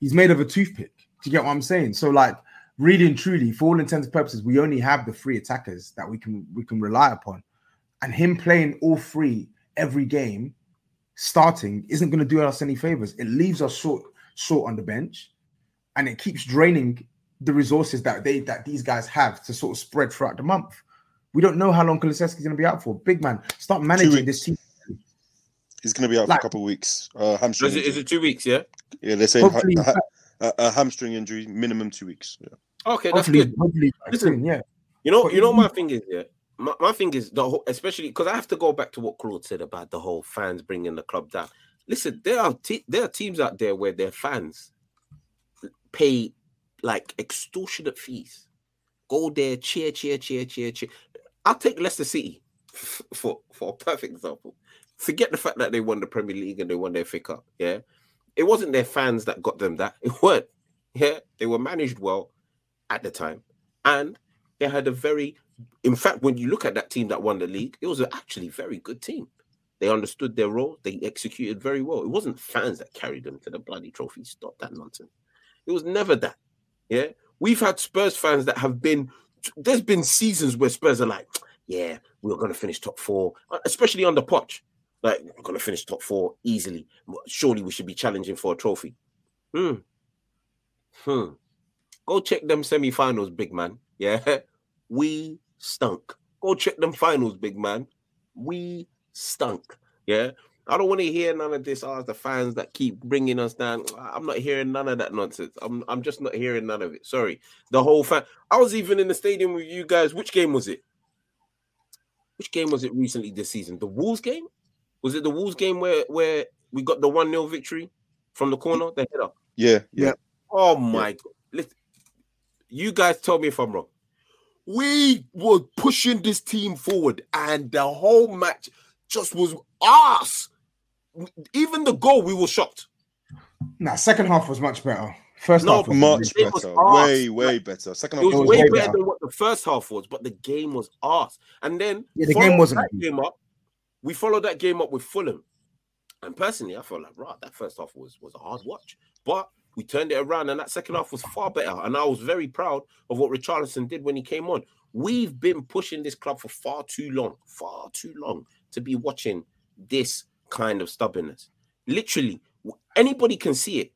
he's made of a toothpick. Do you get what I'm saying? So like really and truly, for all intents and purposes, we only have the three attackers that we can we can rely upon. And him playing all three every game, starting, isn't going to do us any favors. It leaves us short short on the bench, and it keeps draining the resources that they that these guys have to sort of spread throughout the month. We don't know how long Kulusevski's going to be out for. Big man, start managing this team. He's going to be out Like- for a couple of weeks. Uh, hamstring. Is it, is it two weeks? Yeah. yeah, they're saying ha- Hopefully, ha- a, a hamstring injury, minimum two weeks. Yeah. Okay, that's hopefully, good. hopefully, Listen, yeah. You know, But you know, my thing is, yeah, my, my thing is the whole, especially because I have to go back to what Claude said about the whole fans bringing the club down. Listen, there are te- there are teams out there where their fans pay like extortionate fees, go there, cheer, cheer, cheer, cheer, cheer. I'll take Leicester City [LAUGHS] for for a perfect example. Forget the fact that they won the Premier League and they won their FA Cup. Yeah, it wasn't their fans that got them that. [LAUGHS] It weren't. Yeah, they were managed well at the time, and they had a very in fact, when you look at that team that won the league, it was actually very good team. They understood their role, they executed very well. It wasn't fans that carried them to the bloody trophy. Stop that nonsense. It was never that. Yeah. We've had Spurs fans that have been, there's been seasons where Spurs are like, yeah, we're going to finish top four, especially under Poch. Like, we're going to finish top four easily. Surely we should be challenging for a trophy. Hmm. Hmm. Go check them semi finals, big man. Yeah. We stunk. Go check them finals, big man. We stunk. Yeah. I don't want to hear none of this. Oh, the fans that keep bringing us down. I'm not hearing none of that nonsense. I'm, I'm just not hearing none of it. Sorry. The whole fan. I was even in the stadium with you guys. Which game was it? Which game was it recently this season? The Wolves game? Was it the Wolves game where where we got the 1 0 victory from the corner? The header. Yeah, yeah. Yeah. Oh my god. Listen, you guys tell me if I'm wrong. We were pushing this team forward, and the whole match just was us. Even the goal, we were shocked. Nah, second half was much better. First No, half was Much It was better, way, way better. Second It half was was way way better better. than what the first half was, but the game was arse. And then Yeah, the game wasn't that game up. We followed that game up with Fulham, and personally, I felt like right that first half was was a hard watch, but we turned it around, and that second half was far better. And I was very proud of what Richarlison did when he came on. We've been pushing this club for far too long, far too long to be watching this kind of stubbornness. Literally, anybody can see it.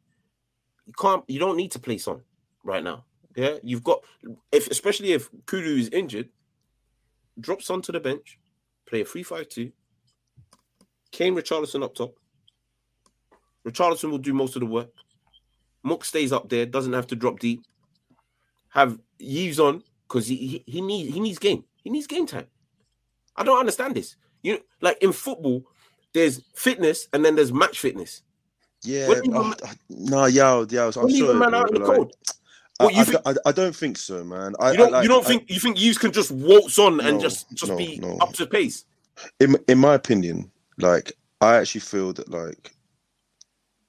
You can't. You don't need to play Son right now. Yeah, you've got if especially if Kulu is injured, drop Son to the bench, play a 3-5-2. Kane Richarlison up top. Richarlison will do most of the work. Mook stays up there, doesn't have to drop deep. Have Yves on because he, he he needs he needs game. He needs game time. I don't understand this. You know, like in football, there's fitness and then there's match fitness. Yeah, rem- uh, no, yeah, yeah. I'm sorry, man out in the cold, I, What, I, don't- I, I don't think so, man. I, you don't I, like, you don't I- think you think Yves can just waltz on and No, just just no, be no. up to pace. in in my opinion, like I actually feel that like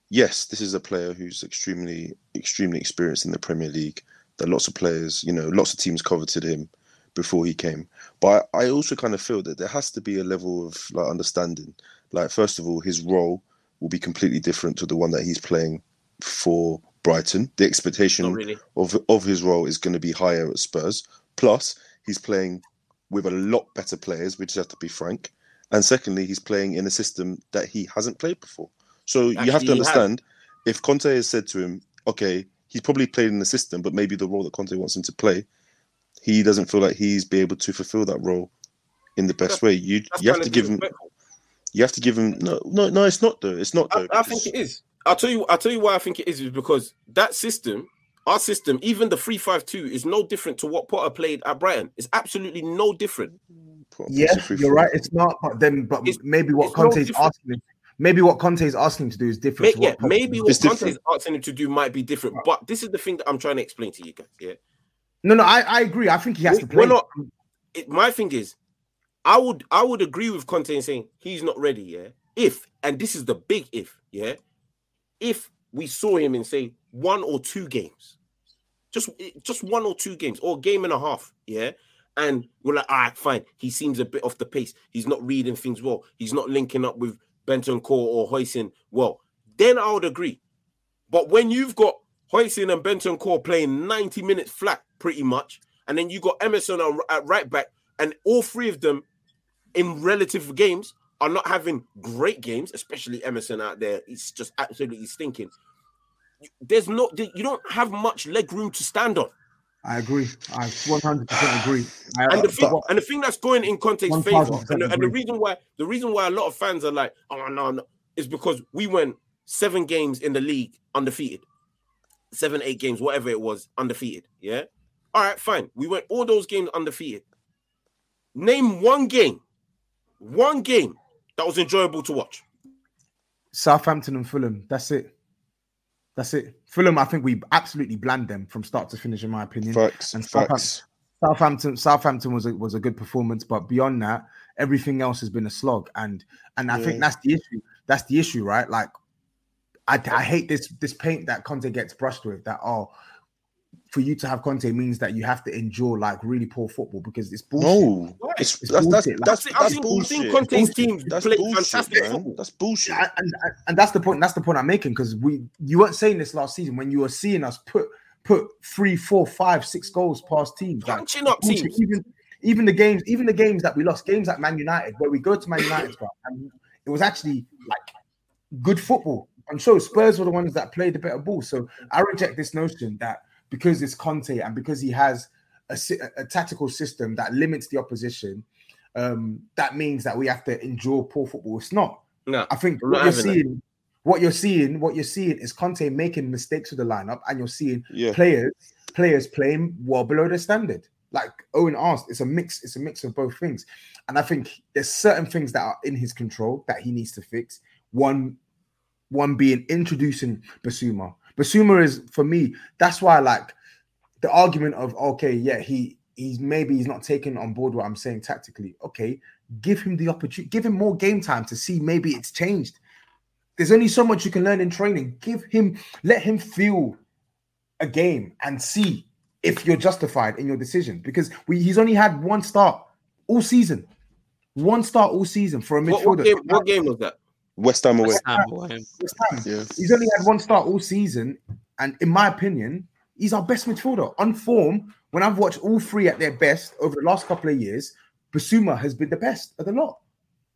yes, this is a player who's extremely extremely experienced in the Premier League. That lots of players, you know, lots of teams coveted him before he came. But I also kind of feel that there has to be a level of like understanding. Like first of all, his role will be completely different to the one that he's playing for Brighton. The expectation really. of of his role is going to be higher at Spurs. Plus, he's playing with a lot better players, which have to be frank. And secondly, he's playing in a system that he hasn't played before. So you have to he has. understand if Conte has said to him, okay, he's probably played in the system, but maybe the role that Conte wants him to play, he doesn't feel like he's be able to fulfill that role in the best That's- way. You That's you have to give him you have to give him no no no it's not though. It's not I, though. I because- think it is. I'll tell you. I'll tell you why I think it is. Is because that system, our system, even the three-five-two, is no different to what Potter played at Brighton. It's absolutely no different. Yeah, It's a free you're right. It's not, but then, but It's- maybe what Conte no Conte's different. asking, maybe what Conte is asking to do is different. May- to yeah, what maybe what Conte is asking him to do might be different, but this is the thing that I'm trying to explain to you guys. Yeah, No, no, I, I agree. I think he has We- to play. we're not- it, my thing is, I would I would agree with Conte in saying he's not ready. Yeah, if and this is the big if. Yeah, if we saw him in say one or two games, just eh, just one or two games or a game and a half. Yeah, and we're like, all right, fine. He seems a bit off the pace. He's not reading things well. He's not linking up with Bentancur or Hoyson well. Then I would agree. But when you've got Hoyson and Bentancur playing 90 minutes flat, pretty much, and then you got Emerson on- at right back, and all three of them in relative games are not having great games, especially Emerson out there. It's just absolutely stinking. There's not, you don't have much leg room to stand on. I agree. I 100 percent agree. I, And the uh, thing, and the thing that's going in Conte's favor, and the, and the reason why the reason why a lot of fans are like, oh no, no, is because we went seven games in the league undefeated, seven, eight games, whatever it was, undefeated. Yeah, all right, fine. We went all those games undefeated. Name one game, one game that was enjoyable to watch. Southampton and Fulham. That's it. That's it. Fulham, I think we absolutely bland them from start to finish, in my opinion. Facts, And facts. Southampton, Southampton was a was a good performance, but beyond that, everything else has been a slog. And and I think that's the issue. That's the issue, right? Like, I, I hate this this paint that Conte gets brushed with. That oh, for you to have Conte means that you have to endure like really poor football because it's bullshit. No, it's, It's that's that's bullshit. that's, I've that's seen, I've bullshit. seen Conte's teams That's play bullshit, fantastic man. football. That's bullshit. and, and, and that's the point. That's the point I'm making because we you weren't saying this last season when you were seeing us put put three, four, five, six goals past teams. Like, Punching up bullshit. teams. Even even the games, even the games that we lost, games at Man United, where we go to Man United, bro, and it was actually like good football. I'm sure Spurs were the ones that played the better ball. So I reject this notion that because it's Conte and because he has a, a tactical system that limits the opposition, um, that means that we have to endure poor football. It's not. No, I think what you're seeing, what you're seeing, what you're seeing is Conte making mistakes with the lineup, and you're seeing Yeah. players players playing well below their standard. Like Owen asked, it's a mix. It's a mix of both things, and I think there's certain things that are in his control that he needs to fix. One, one being introducing Bissouma. Bissouma is for me. That's why I like the argument of okay, yeah, he he's maybe he's not taking on board what I'm saying tactically. Okay, give him the opportunity, give him more game time to see maybe it's changed. There's only so much you can learn in training. Give him, let him feel a game and see if you're justified in your decision because we, he's only had one start all season. One start all season for a What, midfielder. what game? What game was that? West Ham away. West Ham. Ham. West Ham. Yeah. He's only had one start all season, and in my opinion, he's our best midfielder. On form, when I've watched all three at their best over the last couple of years, Bissouma has been the best of the lot.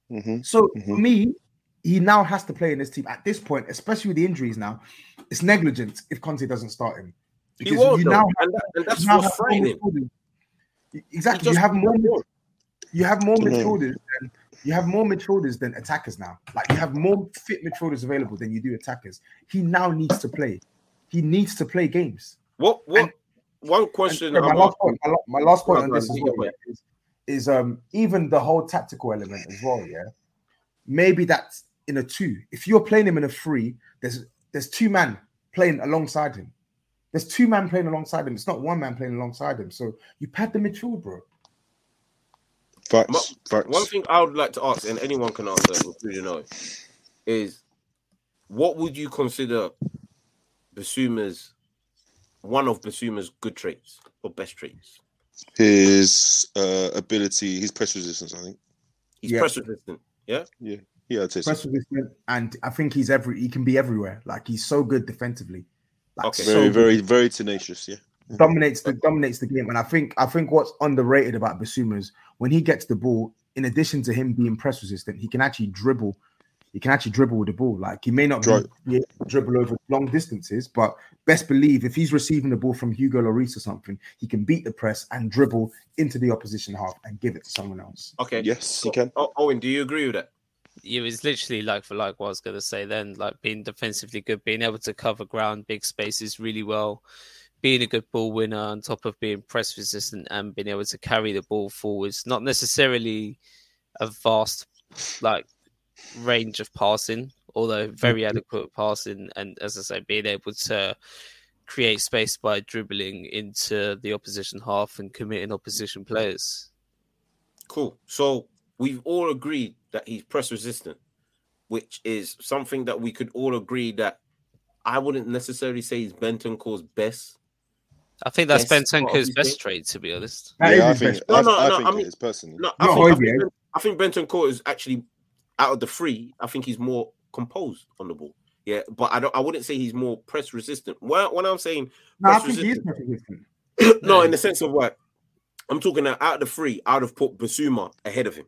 hmm So for Mhm. me, he now has to play in this team at this point, especially with the injuries now. It's negligent if Conte doesn't start him. He won't. you though. now and, that, and that's you now what's frightening. Exactly, you have more. won't. You have more Dunno. midfielders than you have more midfielders than attackers now. Like you have more fit midfielders available than you do attackers. He now needs to play. He needs to play games. What? What? And- one And, question. sorry, my last point. My, my last point on on, this as well yeah, is, is um even the whole tactical element as well. Yeah, maybe that's in a two. If you're playing him in a three, there's there's two man playing alongside him. There's two man playing alongside him. It's not one man playing alongside him. So you pad the midfield, bro. Facts. Facts. One thing I would like to ask, and anyone can answer, including I, is what would you consider Bissouma's one of Bissouma's good traits or best traits? His uh, ability, his press resistance. I think. He's Yeah. press resistant. Yeah. Yeah, I'd say so. Press resistant, and I think he's every he can be everywhere. Like he's so good defensively. Like Okay. so Very, good. very, very tenacious. Yeah. Dominates the dominates the game. And I think I think what's underrated about Bissouma is when he gets the ball, in addition to him being press resistant, he can actually dribble. He can actually dribble with the ball. Like he may not be, be able to dribble over long distances, but best believe if he's receiving the ball from Hugo Lloris or something, he can beat the press and dribble into the opposition half and give it to someone else. Okay. Yes, he can. Oh, Owen, do you agree with that? it was literally like for like what I was going to say then, like being defensively good, being able to cover ground, big spaces really well, being a good ball winner on top of being press resistant and being able to carry the ball forwards. Not necessarily a vast like range of passing, although very mm-hmm. adequate passing, and as I say, being able to create space by dribbling into the opposition half and committing opposition players. Cool. So we've all agreed that he's press resistant, which is something that we could all agree that I wouldn't necessarily say is Bentancur's best. I think that's Yes, Bentancur's best trade, to be honest. That is yeah, I his think. best- No, I, no, I no, think I mean- is personally. No, I Not think, I, I think Bentancur is actually out of the three. I think he's more composed on the ball. Yeah, but I don't. I wouldn't say he's more press resistant. When, when I'm saying No, I press think he is resistant, press resistant. [CLEARS THROAT] no, in the sense of what I'm talking about, out of the three, I'd have put Bissouma ahead of him.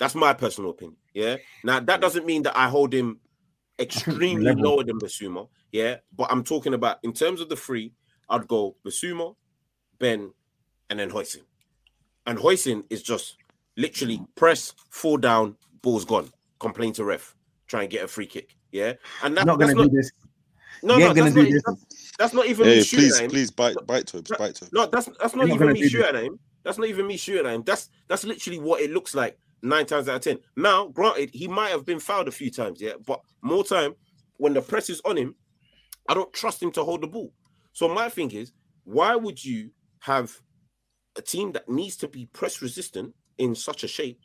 That's my personal opinion. Yeah. Now that doesn't mean that I hold him extremely level. lower than Bissouma. Yeah, but I'm talking about in terms of the three, I'd go Bissouma, Ben, and then Hoisin. And Hoisin is just literally press, fall down, ball's gone. Complain to ref, try and get a free kick. Yeah, and that, not that's gonna not do this. no, no, ain't gonna that's do not, this. that's, that's not even me Hey, shooting please, at him. please bite, bite Tobes, bite Tobes. No, that's that's not He's not even gonna me shooting at him. That's not even me shooting at him. That's that's literally what it looks like nine times out of ten. Now, granted, he might have been fouled a few times, yeah, but more time when the press is on him, I don't trust him to hold the ball. So my thing is, why would you have a team that needs to be press resistant in such a shape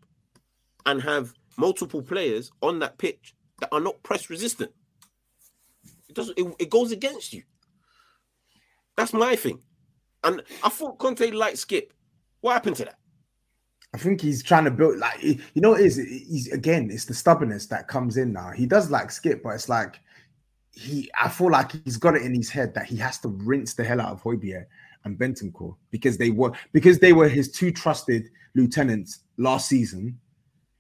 and have multiple players on that pitch that are not press resistant? It doesn't. It, it goes against you. That's my thing. And I thought Conte liked Skip. What happened to that? I think he's trying to build like you know is he's again it's the stubbornness that comes in now. He does like skip, but it's like he I feel like he's got it in his head that he has to rinse the hell out of Højbjerg and Bentancur because they were because they were his two trusted lieutenants last season.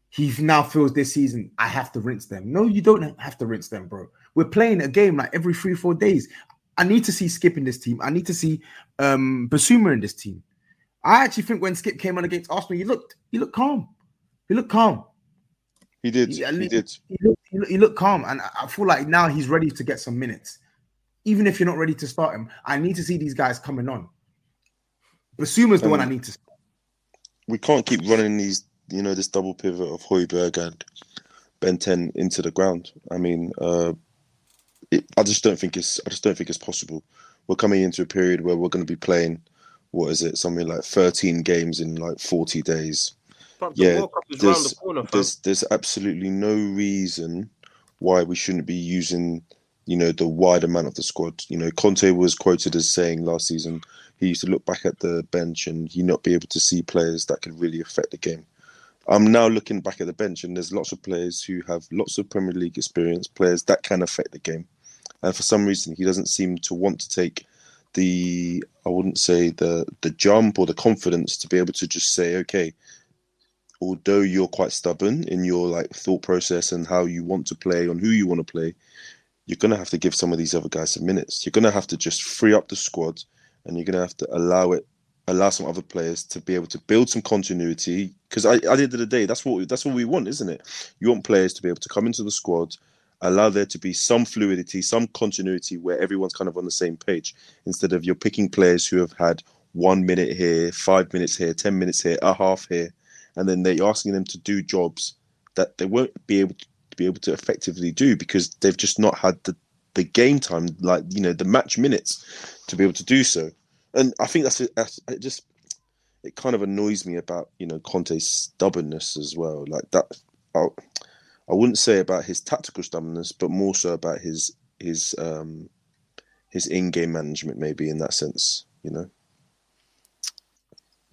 He now feels this season I have to rinse them. No, you don't have to rinse them, bro. We're playing a game like every three four days. I need to see Skip in this team. I need to see um Bissouma in this team. I actually think when Skip came on against Arsenal, he looked he looked calm. He looked calm. He did. Yeah, He li- did. He looked, he looked, calm, and I- feel like now he's ready to get some minutes. Even if you're not ready to start him, I need to see these guys coming on. Bissouma's the one I Um, need to. We can't keep running these, you know, this double pivot of Højbjerg and Benten into the ground. I mean, uh, it, I just don't think it's. I just don't think it's possible. We're coming into a period where we're going to be playing. What is it? Something like 13 games in like 40 days. But the Yeah, World Cup is around the there's- corner, fam. There's there's absolutely no reason why we shouldn't be using you know, the wide amount of the squad. You know, Conte was quoted as saying last season he used to look back at the bench and he not be able to see players that could really affect the game. I'm now looking back at the bench and there's lots of players who have lots of Premier League experience, players that can affect the game. And for some reason, he doesn't seem to want to take the I wouldn't say the the jump or the confidence to be able to just say, okay, although you're quite stubborn in your like thought process and how you want to play on who you want to play, you're gonna have to give some of these other guys some minutes. You're gonna have to just free up the squad and you're gonna have to allow it allow some other players to be able to build some continuity. Because at the end of the day, that's what that's what we want, isn't it? You want players to be able to come into the squad, allow there to be some fluidity, some continuity where everyone's kind of on the same page, instead of you're picking players who have had one minute here, five minutes here, ten minutes here, a half here, and then they're asking them to do jobs that they won't be able to be able to effectively do because they've just not had the the game time, like you know, the match minutes to be able to do so. And I think that's, it. Just it kind of annoys me about you know Conte's stubbornness as well. Like that, I, I wouldn't say about his tactical stubbornness, but more so about his his um his in-game management, maybe in that sense. You know.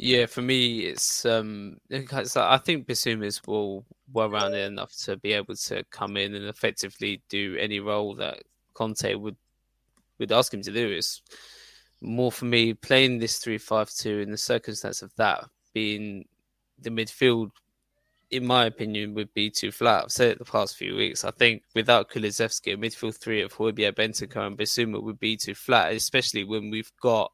Yeah, for me, it's um, it's I think Bissouma is well rounded enough to be able to come in and effectively do any role that Conte would would ask him to do. Is more for me playing this three five two in the circumstance of that being the midfield. In my opinion, would be too flat. I've said it the past few weeks. I think without Kulusevski, a midfield three of Højbjerg, Bentancur, and Bissouma would be too flat, especially when we've got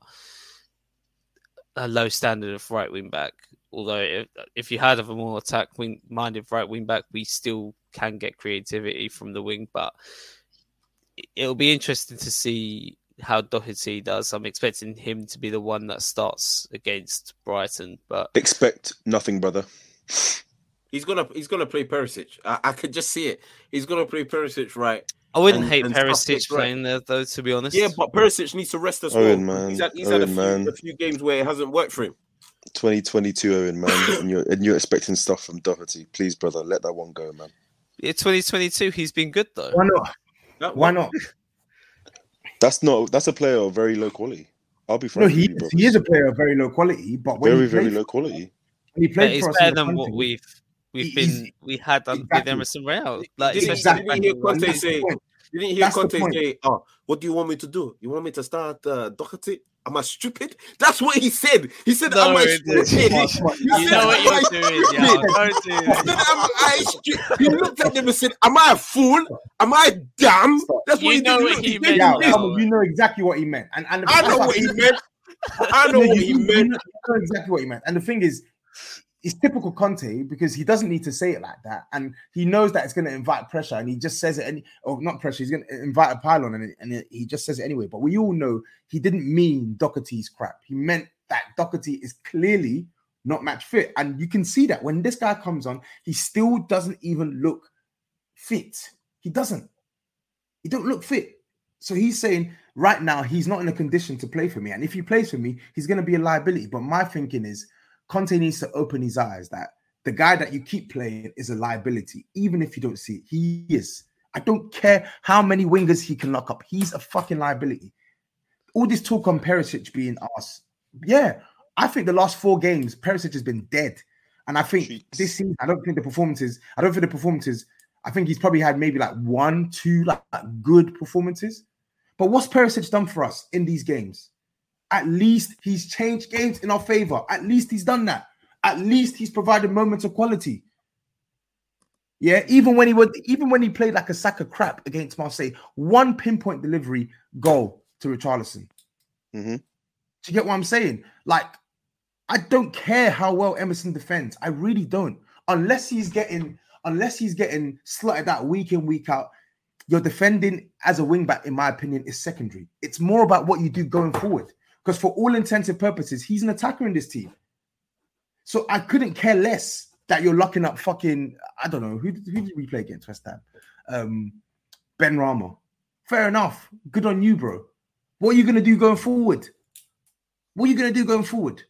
a low standard of right wing back. Although if, if you had a more attack wing minded right wing back, we still can get creativity from the wing. But it'll be interesting to see how Doherty does. I'm expecting him to be the one that starts against Brighton. But expect nothing, brother. He's gonna he's gonna play Perisic. I, I could just see it. He's gonna play Perisic right. I wouldn't and, hate and Perisic playing there though, to be honest. Yeah, but Perisic needs to rest as well. Owen, man. He's had, he's Owen, had a, few, man. a few games where it hasn't worked for him. 2022 Owen, man, [COUGHS] and you're and you're expecting stuff from Doherty. Please, brother, let that one go, man. Yeah, 2022, he's been good though. Why not? Why not? [LAUGHS] That's not. That's a player of very low quality. I'll be frank. No, he is, he is a player of very low quality, but very very low quality. He played, yeah, better than what we've we've been we had um, exactly. with Emerson Royal. Like, exactly. Didn't hear Conte say? Didn't hear Conte say? Oh, what do you want me to do? You want me to start uh, Doherty? Am I stupid? That's what he said. He said, no, "Am I stupid?" you know what you're doing, yeah. Don't do He said, "Am I stupid?" He looked at them and said, "Am I a fool? Am I dumb?" That's what you he know did. what he, he meant. Yeah, you know exactly what he meant, and and [LAUGHS] I know what he meant. I know what he meant. know exactly what he meant. And the thing is, it's typical Conte because he doesn't need to say it like that, and he knows that it's going to invite pressure, and he just says it. Any, or not pressure, he's going to invite a pylon, and, and he just says it anyway. But we all know he didn't mean Doherty's crap. He meant that Doherty is clearly not match fit, and you can see that when this guy comes on, he still doesn't even look fit. He doesn't. He don't look fit. So he's saying right now he's not in a condition to play for me, and if he plays for me, he's going to be a liability. But my thinking is Conte needs to open his eyes that the guy that you keep playing is a liability, even if you don't see it. He is. I don't care how many wingers he can lock up. He's a fucking liability. All this talk on Perisic being us, yeah, I think the last four games Perisic has been dead, and I think Jeez. this season I don't think the performances. I don't think the performances. I think he's probably had maybe like one, two like good performances. But what's Perisic done for us in these games? At least he's changed games in our favor. At least he's done that. At least he's provided moments of quality. Yeah, even when he would, even when he played like a sack of crap against Marseille, one pinpoint delivery goal to Richarlison. Mm-hmm. Do you get what I'm saying? Like, I don't care how well Emerson defends. I really don't. Unless he's getting, unless he's getting slotted out week in week out, your defending as a wingback, in my opinion, is secondary. It's more about what you do going forward. Because for all intents and purposes, he's an attacker in this team. So I couldn't care less that you're locking up fucking, I don't know, who, who did we play against West Ham? Um, Benrahma. Fair enough. Good on you, bro. What are you going to do going forward? What are you going to do going forward?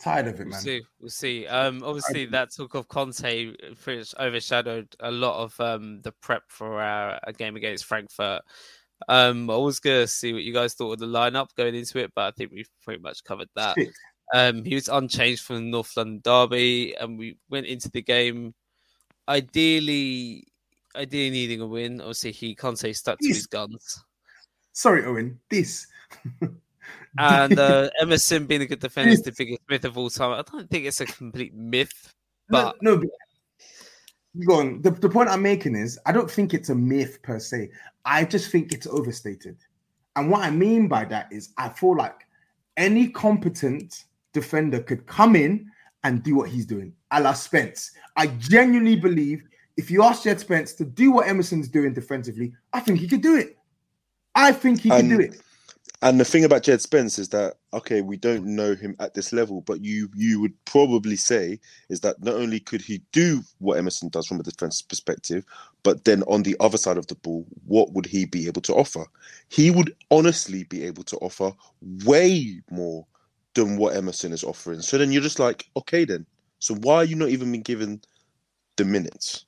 Tired of it, man. We'll see. We'll see. Um, obviously, that talk of Conte overshadowed a lot of um, the prep for our game against Frankfurt. Um, I was gonna see what you guys thought of the lineup going into it, but I think we've pretty much covered that. [LAUGHS] Um, he was unchanged from the North London derby, and we went into the game ideally, ideally needing a win. Obviously, he can't say stuck to Yes. his guns, Sorry, Owen. This. [LAUGHS] and uh, Emerson being a good defender is the biggest myth of all time. I don't think it's a complete myth, but no, no. Go on. The, the point I'm making is I don't think it's a myth per se. I just think it's overstated. And what I mean by that is I feel like any competent defender could come in and do what he's doing, a la Spence. I genuinely believe if you ask Jed Spence to do what Emerson's doing defensively, I think he could do it. I think he can do it. And the thing about Jed Spence is that okay, we don't know him at this level, but you you would probably say is that not only could he do what Emerson does from a defensive perspective, but then on the other side of the ball, what would he be able to offer? He would honestly be able to offer way more than what Emerson is offering. So then you're just like, okay, then. So why are you not even being given the minutes?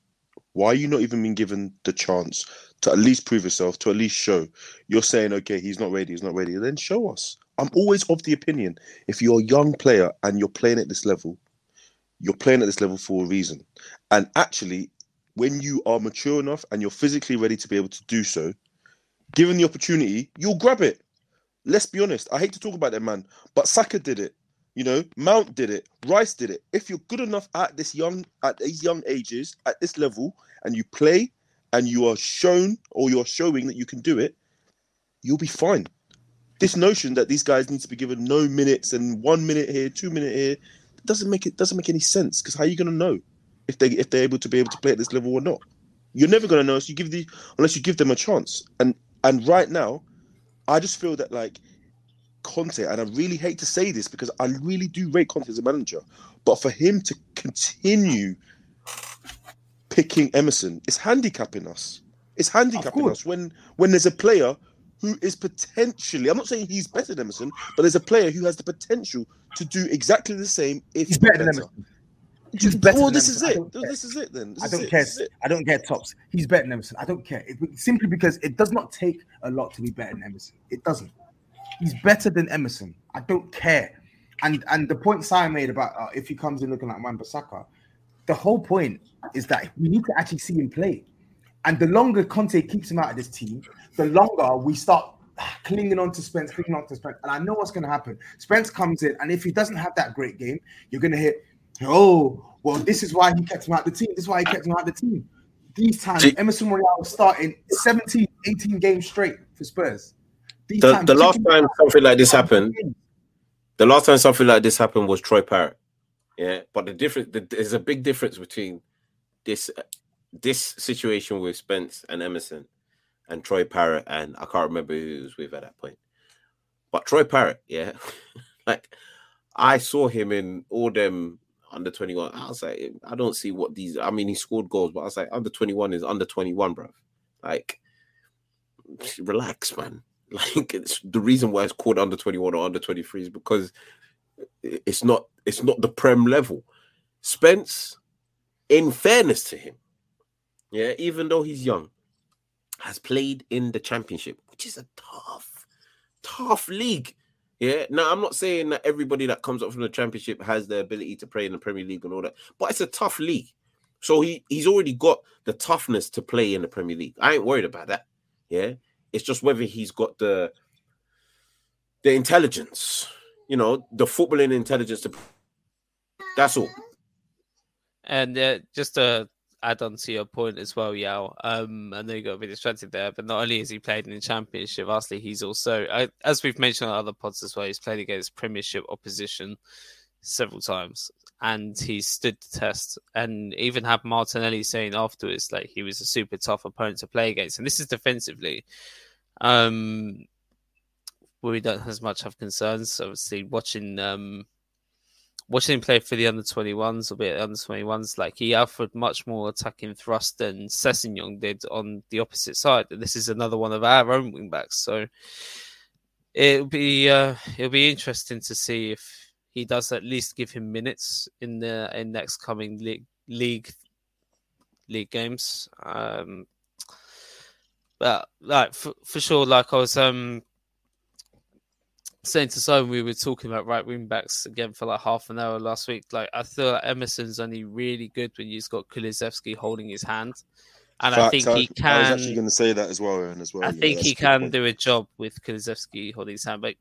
Why are you not even being given the chance to at least prove yourself, to at least show? You're saying, okay, he's not ready, he's not ready. Then show us. I'm always of the opinion if you're a young player and you're playing at this level, you're playing at this level for a reason. And actually, when you are mature enough and you're physically ready to be able to do so, given the opportunity, you'll grab it. Let's be honest. I hate to talk about that man, but Saka did it. You know, Mount did it. Rice did it. If you're good enough at this young, at these young ages, at this level, and you play, and you are shown or you're showing that you can do it, you'll be fine. This notion that these guys need to be given no minutes and one minute here, two minute here, doesn't make it doesn't make any sense. Because how are you going to know if they if they're able to be able to play at this level or not? You're never going to know unless you give the unless you give them a chance. And and right now, I just feel that like Conte, and I really hate to say this because I really do rate Conte as a manager, but for him to continue picking Emerson, it's handicapping us. It's handicapping us when when there's a player who is potentially I'm not saying he's better than Emerson, but there's a player who has the potential to do exactly the same if He's not better than. Emerson. He's better well, this is it. This is it then. This I don't care. Is. I don't care tops. He's better than Emerson. I don't care. It, simply because it does not take a lot to be better than Emerson. It doesn't. He's better than Emerson. I don't care. And and the point Simon made about uh, if he comes in looking like Wan-Bissaka, the whole point is that we need to actually see him play. And the longer Conte keeps him out of this team, the longer we start clinging on to Spence, clinging on to Spence. And I know what's going to happen. Spence comes in, and if he doesn't have that great game, you're going to hit, oh, well, this is why he kept him out of the team. This is why he kept him out of the team. These times, Emerson Royal was starting 17, 18 games straight for Spurs. These The, times, the last time something like this happened, the last time something like this happened was Troy Parrott. Yeah, but the difference the, there's a big difference between this this situation with Spence and Emerson and Troy Parrott and I can't remember who was with at that point. But Troy Parrott, yeah, [LAUGHS] like I saw him in all them under 21. I was like, I don't see what these I mean, he scored goals, but I was like, under 21 is under 21, bro. Like, relax, man. [LAUGHS] Like it's the reason why it's called under 21 or under 23 is because it's not it's not the prem level. Spence, in fairness to him, yeah, even though he's young, has played in the championship, which is a tough, tough league. Yeah. Now I'm not saying that everybody that comes up from the championship has the ability to play in the Premier League and all that, but it's a tough league. So he he's already got the toughness to play in the Premier League. I ain't worried about that. Yeah. It's just whether he's got the the intelligence, you know, the footballing intelligence to. That's all. And uh, just to add on to your point as well, Yaw, um, I know you got a bit distracted there, but not only has he played in the Championship, lastly, he's also, as we've mentioned on other pods as well, he's played against Premiership opposition several times and he stood the test. And even had Martinelli saying afterwards, like, he was a super tough opponent to play against. And this is defensively. Um, where we don't as much have concerns. Obviously, watching um, watching him play for the under 21s, or bit under 21s, like he offered much more attacking thrust than Sessegnon did on the opposite side. And this is another one of our own wing backs. So it'll be uh, it'll be interesting to see if he does at least give him minutes in the in next coming league league league games. Um, but like for, for sure, like I was um saying to Simon, we were talking about right wing backs again for like half an hour last week. Like I feel like Emerson's only really good when you've got Kulusevski holding his hand. And I think Fact, he I was can. actually going to say that as well, Aaron, as well. I Yeah, think he can point. do a job with Kulusevski holding his hand, but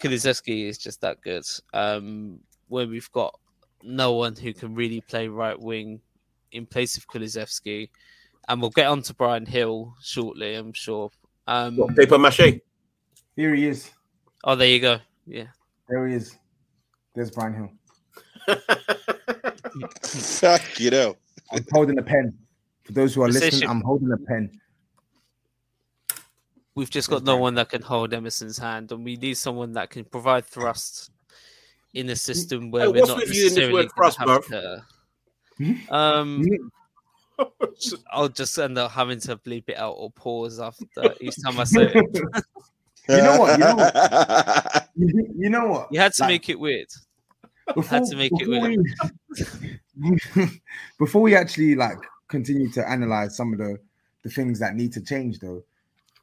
Kulusevski is just that good. Um, when we've got no one who can really play right wing in place of Kulusevski, and we'll get on to Bryan Gil shortly, I'm sure. Um, What, paper mache. Here he is. Oh, there you go. Yeah, There he is. There's Bryan Gil. [LAUGHS] Fuck you know. I'm holding a pen. For those who are listening, I'm holding a pen. we've just got no one that can hold Emerson's hand, and we need someone that can provide thrust in a system where Hey, we're not with you in this necessarily word thrust, have to. Um, I'll just end up having to bleep it out or pause after each time I say it. [LAUGHS] You know what? You know what? [LAUGHS] You you know what? You had to Like, make it weird. before, had to make it before we, [LAUGHS] before we actually like continue to analyze some of the the things that need to change though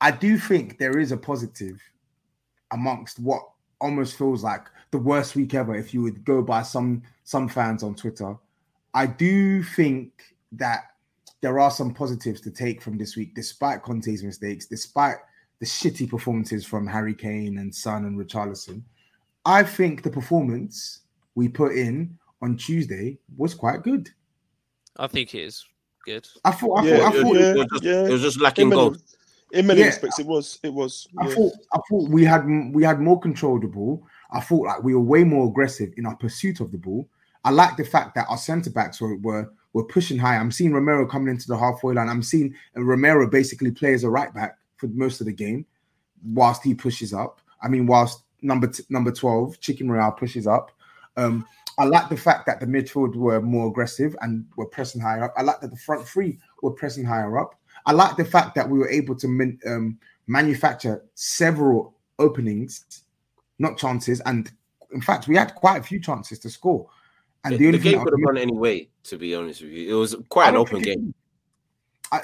i do think there is a positive amongst what almost feels like the worst week ever if you would go by some some fans on twitter i do think that there are some positives to take from this week despite conte's mistakes despite the shitty performances from harry kane and son and richarlison i think the performance we put in on Tuesday was quite good. I think it is good. I thought, I Yeah, thought, I thought, yeah. It was just, it was just lacking In many, goals. in many Yeah. respects, it was. It was. I yeah. thought, I thought we had we had more control of the ball. I thought like we were way more aggressive in our pursuit of the ball. I like the fact that our centre backs were, were were pushing high. I'm seeing Romero coming into the halfway line. I'm seeing Romero basically play as a right back for most of the game, whilst he pushes up. I mean, whilst number t- number twelve Chicken Royale pushes up. Um, I like the fact that the midfield were more aggressive and were pressing higher up. I like that the front three were pressing higher up. I like the fact that we were able to min- um, manufacture several openings, not chances, and in fact, we had quite a few chances to score. And The, the only the thing game could have gone any way, to be honest with you. It was quite an open game.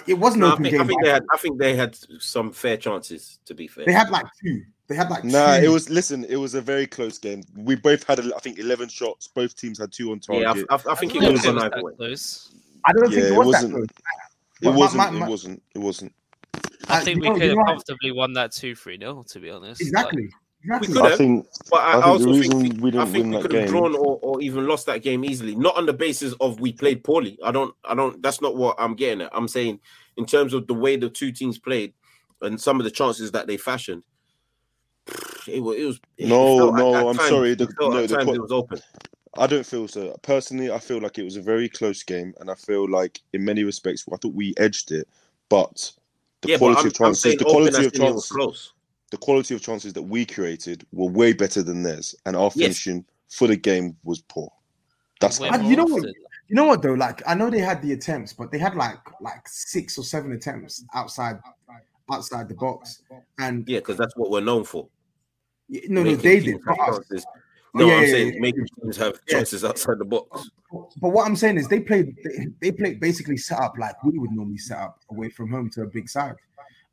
It wasn't No, I open think, I game. think but they had I think they had some fair chances, to be fair. they had like two. They had like Nah, it was. Listen, it was a very close game. We both had, I think, eleven shots. Both teams had two on yeah, target. I, I, I think it don't was think an was either way. close. I don't yeah, think it it was that wasn't. close. It My- my- wasn't. my- It my- wasn't. It wasn't. I Uh, think we could have comfortably won that 2 3 0, to be honest. Like, Exactly. Exactly. could I have. think. But I, I I think also the think we I didn't think win we could have drawn or, or even lost that game easily. Not on the basis of we played poorly. I don't. I don't. That's not what I'm getting at. I'm saying in terms of the way the two teams played and some of the chances that they fashioned. It was. It was it No, felt no, I'm time- sorry, the- felt no, the times co- it was open. I don't feel so. Personally, I feel like it was a very close game, and I feel like in many respects, I thought we edged it. But the yeah, but quality I'm, of I'm chances, the quality of in it was chances, close. The quality of chances that we created were way better than theirs, and our Yes. finishing for the game was poor. That's way how you know what? You know what though? Like I know they had the attempts, but they had like like six or seven attempts outside outside the box. And Yeah, because that's what we're known for. no, no, Making they did. Not have us. chances. Oh, No, yeah, I'm yeah, saying yeah, making teams have Yeah. chances outside the box. But what I'm saying is they played they, they played basically set up like we would normally set up away from home to a big side.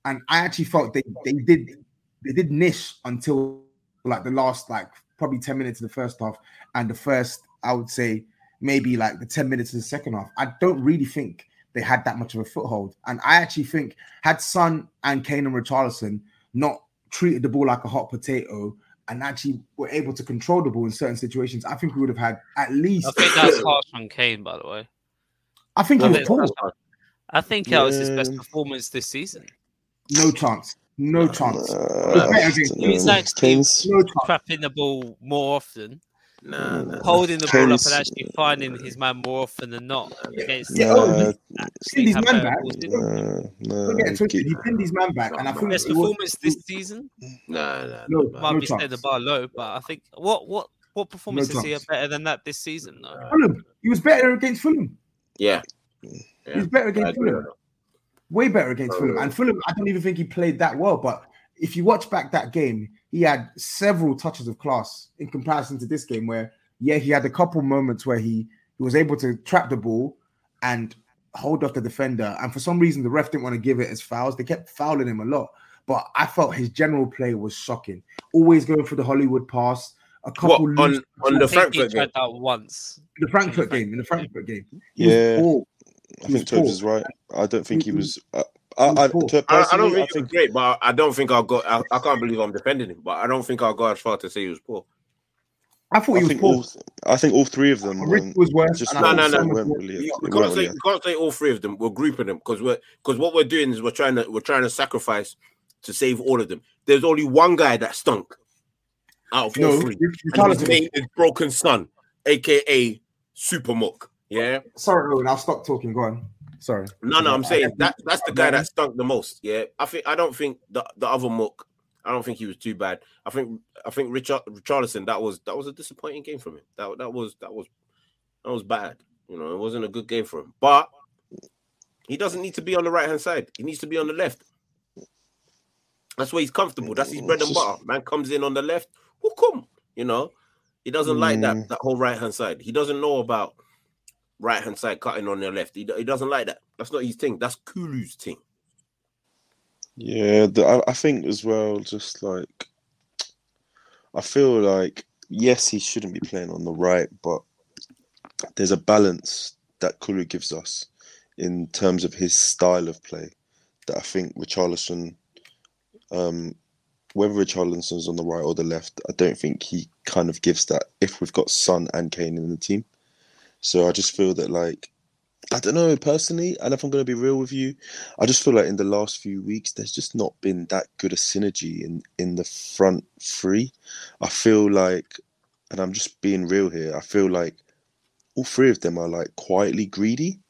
And I actually felt they they did they did niche until like the last like probably 10 minutes of the first half and the first I would say maybe like the 10 minutes of the second half. I don't really think they had that much of a foothold. And I actually think had Son and Kane and Richarlison not treated the ball like a hot potato and actually were able to control the ball in certain situations, I think we would have had at least I think that's harsh on Kane, by the way. I think I he was think poor. I think that was his best performance this season. No chance. No chance. Uh, better against- He was actually Kane's- No trapping the ball more often, Nah, nah. holding the ball up, and actually finding his man more often than not against Yeah, Nah, oh, actually his man back. balls, didn't he? nah, nah, Don't get it twisted. He pinned his man back, and I think Best it was, performance this season No, no, No, nah, might no be setting the bar low, but I think what what what performance is he better than that this season though? Fulham. He was better against Fulham. Yeah. He was better against Fulham. With that. Way better against Oh, Fulham. yeah. And Fulham, I don't even think he played that well, but if you watch back that game, he had several touches of class in comparison to this game, where yeah, he had a couple moments where he he was able to trap the ball and hold off the defender. And for some reason, the ref didn't want to give it as fouls. They kept fouling him a lot. But I felt his general play was shocking. Always going for the Hollywood pass. A couple What, on on the I think he Frankfurt game. that once. the Frankfurt game. In the Frankfurt game, He Yeah. poor. I think Tobes is right. I don't think he He- was. Uh, I, I, to- I, I don't think I he was think great, but I don't think I'll go. I, I can't believe I'm defending him, but I don't think I'll go as far to say he was poor. I thought I he was think poor. all. I think all three of them. Rick weren't- was worse. just No, no, no. was weren't worse. really. You, they we weren't can't say really- we can't say all three of them. We're grouping them because we're because what we're doing is we're trying to we're trying to sacrifice to save all of them. There's only one guy that stunk out of all No, three, Rich- and his name is Broken Son, aka Super Muck. Yeah, Sorry, Owen, I'll stop talking. Go on. Sorry. no, no, I'm saying that that's the guy that stunk the most. Yeah, I think I don't think the the other Muck. I don't think he was too bad. I think I think Richard Richarlison that was that was a disappointing game from him. That that was that was that was bad. You know, it wasn't a good game for him. But he doesn't need to be on the right hand side. He needs to be on the left. That's where he's comfortable. That's his bread and butter. Man comes in on the left. Who come? You know, he doesn't like Mm. that that whole right hand side. He doesn't know about right hand side cutting on the left. He, he doesn't like that. That's not his thing. That's Kulu's thing. Yeah, the, I, I think as well, just like I feel like yes, he shouldn't be playing on the right, but there's a balance that Kulu gives us in terms of his style of play that I think Richarlison, um, whether Richarlison's on the right or the left, I don't think he kind of gives that if we've got Son and Kane in the team. So I just feel that like I don't know personally, and if I'm going to be real with you, I just feel like in the last few weeks, there's just not been that good a synergy in in the front three. I feel like, and I'm just being real here. I feel like all three of them are like quietly greedy,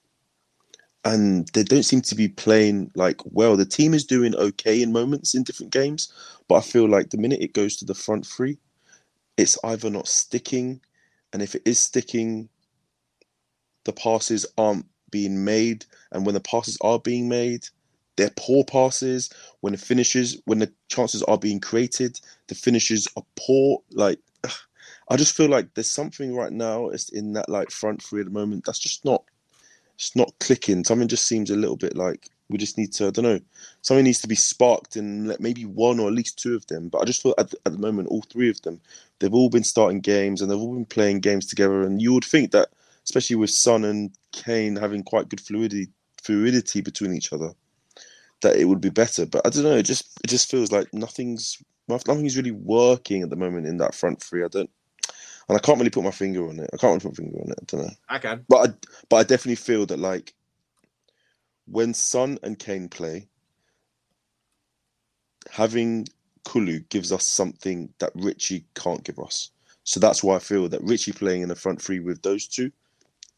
and they don't seem to be playing like well. The team is doing okay in moments in different games, but I feel like the minute it goes to the front three, it's either not sticking, and if it is sticking, the passes aren't being made, and when the passes are being made, they're poor passes. When the finishes, when the chances are being created, the finishes are poor. Like, [SIGHS] I just feel like there's something right now it's in that like front three at the moment that's just not, it's not clicking. Something just seems a little bit like we just need to. I don't know. Something needs to be sparked in like maybe one or at least two of them. But I just feel at at the moment all three of them, they've all been starting games and they've all been playing games together. And you would think that especially with Son and Kane having quite good fluidity fluidity between each other, that it would be better. But I don't know. It just it just feels like nothing's nothing's really working at the moment in that front three. I don't, and I can't really put my finger on it. I can't really put my finger on it. I don't know. I can. But I, but I definitely feel that like when Son and Kane play, having Kulu gives us something that Richie can't give us. So that's why I feel that Richie playing in the front three with those two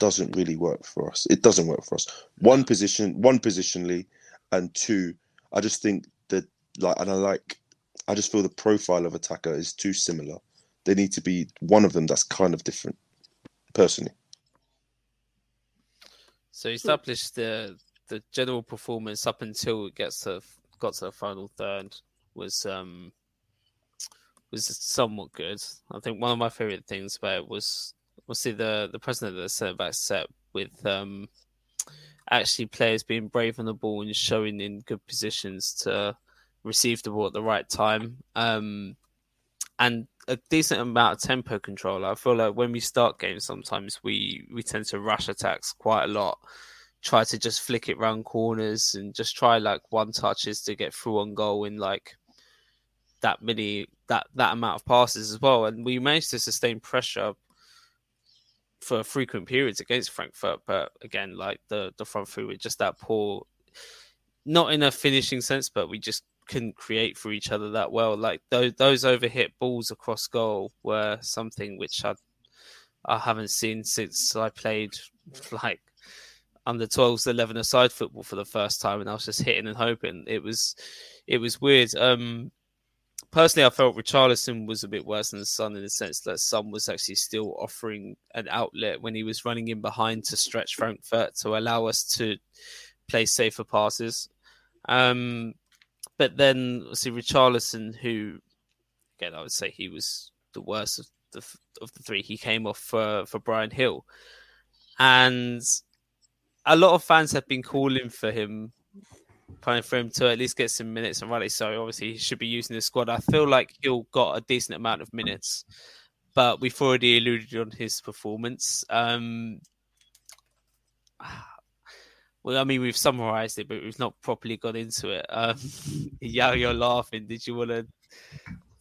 doesn't really work for us. It doesn't work for us. One position, one positionally, and two, I just think that like, and I like, I just feel the profile of attacker is too similar. They need to be one of them that's kind of different, personally. So he established the the general performance up until it gets to got to the final third was um was somewhat good. I think one of my favorite things about it was see the the president of the centre back set with um actually players being brave on the ball and showing in good positions to receive the ball at the right time. Um and a decent amount of tempo control. I feel like when we start games, sometimes we we tend to rush attacks quite a lot, try to just flick it round corners and just try like one touches to get through on goal in like that many that that amount of passes as well. And we managed to sustain pressure for frequent periods against Frankfurt, but again, like the the front three were just that poor, not in a finishing sense, but we just couldn't create for each other that well. Like those those overhit balls across goal were something which I I haven't seen since I played [LAUGHS] like under 12s 11 aside football for the first time and I was just hitting and hoping. It was it was weird. Um personally I felt Richarlison was a bit worse than Son in the sense that Son was actually still offering an outlet when he was running in behind to stretch Frankfurt to allow us to play safer passes um but then see Richarlison, who again I would say he was the worst of the of the three. He came off for for Bryan Gil, and a lot of fans have been calling for him, playing for him to at least get some minutes and rally. So obviously he should be using the squad. I feel like he'll got a decent amount of minutes, but we've already alluded on his performance. Um, [SIGHS] well, I mean, we've summarised it, but we've not properly got into it. Um, [LAUGHS] yeah, you're laughing. Did you want to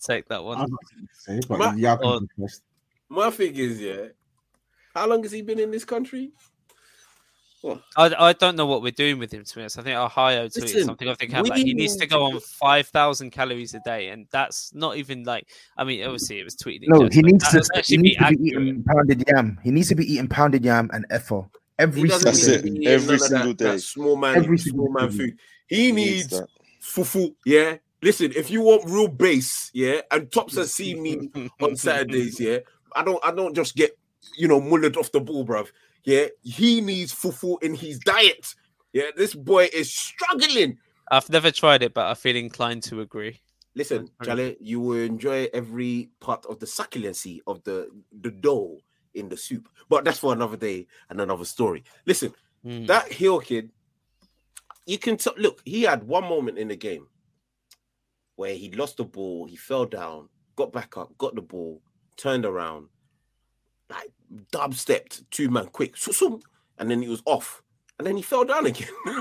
take that one? Say, but My- yeah, I can oh. go first. My thing is, yeah. How long has he been in this country? I, I don't know what we're doing with him. To be honest, I think Ohio tweeted Listen, something. I think like, he needs to go on five thousand calories a day, and that's not even like. I mean, obviously it was tweeted. No, jest, he needs to, he needs be to be eating pounded yam. He needs to be eating pounded yam and efo every doesn't That's single it. day. Every single that, day. That small man, Every small single man day. food. He He needs that. fufu. Yeah. Listen, if you want real bass, yeah, and Tops has seen me on [LAUGHS] Saturdays, yeah, I don't, I don't just get, you know, mullered off the ball, bruv. Yeah, he needs fufu in his diet. Yeah, this boy is struggling. I've never tried it, but I feel inclined to agree. Listen, Okay. Charlie, you will enjoy every part of the succulency of the the dough in the soup, but that's for another day and another story. Listen, Mm. that Gil kid, you can t- look. He had one moment in the game where he lost the ball, he fell down, got back up, got the ball, turned around, like dub stepped two man quick, and then he was off, and then he fell down again. [LAUGHS]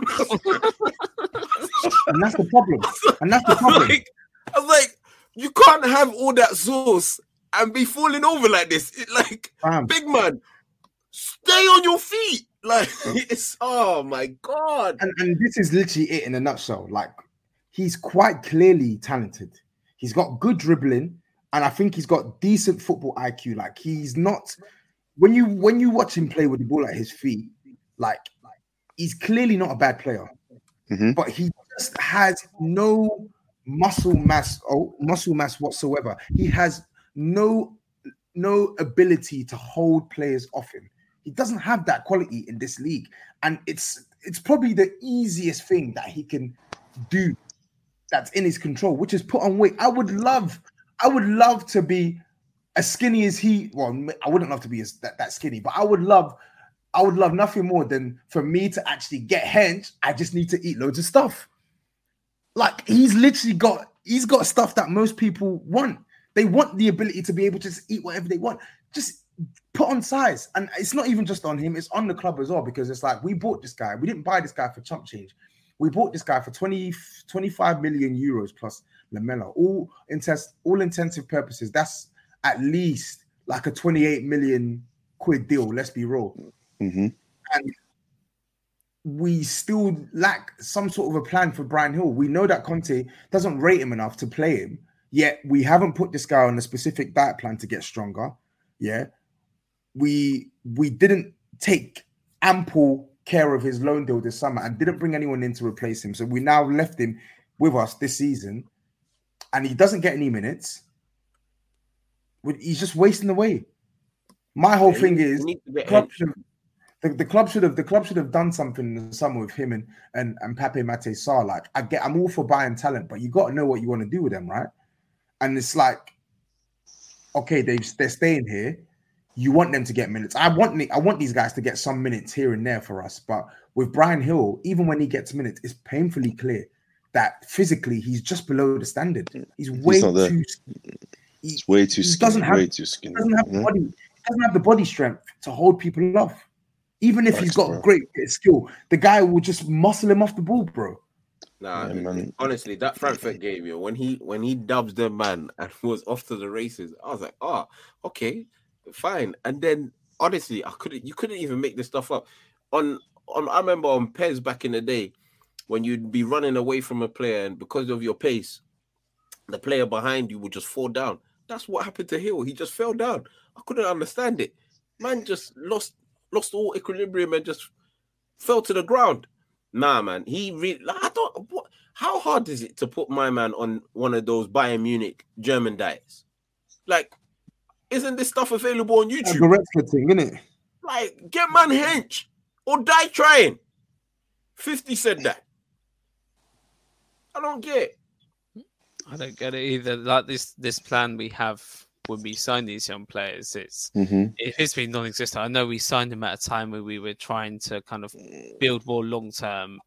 And that's the problem. And that's the problem. like, I was like, you can't have all that sauce and be falling over like this. It, like, Fam, big man, stay on your feet. [LAUGHS] Like, it's oh my god. and, and this is literally it in a nutshell. Like he's quite clearly talented. He's got good dribbling, and I think he's got decent football IQ. Like he's not when you when you watch him play with the ball at his feet, like he's clearly not a bad player, Mhm. but he just has no muscle mass or muscle mass whatsoever. He has no no ability to hold players off him. He doesn't have that quality in this league, and it's it's probably the easiest thing that he can do that's in his control, which is put on weight. I would love, I would love to be as skinny as he. Well, I wouldn't love to be as that, that skinny, but I would love, I would love nothing more than for me to actually get hench. I just need to eat loads of stuff. Like he's literally got, he's got stuff that most people want. They want the ability to be able to just eat whatever they want. Just put on size, and it's not even just on him; it's on the club as well. Because it's like we bought this guy, we didn't buy this guy for chump change. We bought this guy for 20, 25 million euros plus Lamela. All intents, all intensive purposes, that's at least like a 28 million quid deal. Let's be real. Mhm. And we still lack some sort of a plan for Bryan Gil. We know that Conte doesn't rate him enough to play him, yet we haven't put this guy on a specific diet plan to get stronger. Yeah. We we didn't take ample care of his loan deal this summer and didn't bring anyone in to replace him. So we now left him with us this season and he doesn't get any minutes. He's just wasting away. My whole Yeah, thing is he needs to get club should the, the club should have the club should have done something in the summer with him and and and Pape Matar Sarr. Like I get, I'm all for buying talent, but you got to know what you want to do with them, right? And it's like, okay, they they're staying here. You want them to get minutes. I want I want these guys to get some minutes here and there for us. But with Bryan Gil, even when he gets minutes, it's painfully clear that physically he's just below the standard. He's way not there. too. He, It's way too He skinny. doesn't have- way too skinny. doesn't have you the know? body. Doesn't have the body strength to hold people off. Even if he's Facts, got bro. great skill, the guy will just muscle him off the ball, bro. Nah, Yeah, man. honestly, that Frankfurt game, yo, when he when he dubs the man [LAUGHS] and was off to the races, I was like, oh, okay, fine. And then honestly, I couldn't you couldn't even make this stuff up. On on I remember on PES back in the day when you'd be running away from a player and because of your pace, the player behind you would just fall down. That's what happened to Gil. He just fell down. I couldn't understand it. Man just lost lost all equilibrium and just fell to the ground. Nah, man. He really. Like, I don't. What? How hard is it to put my man on one of those Bayern Munich German diets? Like, isn't this stuff available on YouTube? Goretzka thing, innit? Like, get man hench or die trying. Fifty said that. I don't get. it. I don't get it either. Like this this plan we have when we sign these young players, it's hmm it has been non-existent. I know we signed him at a time where we were trying to kind of build more long term,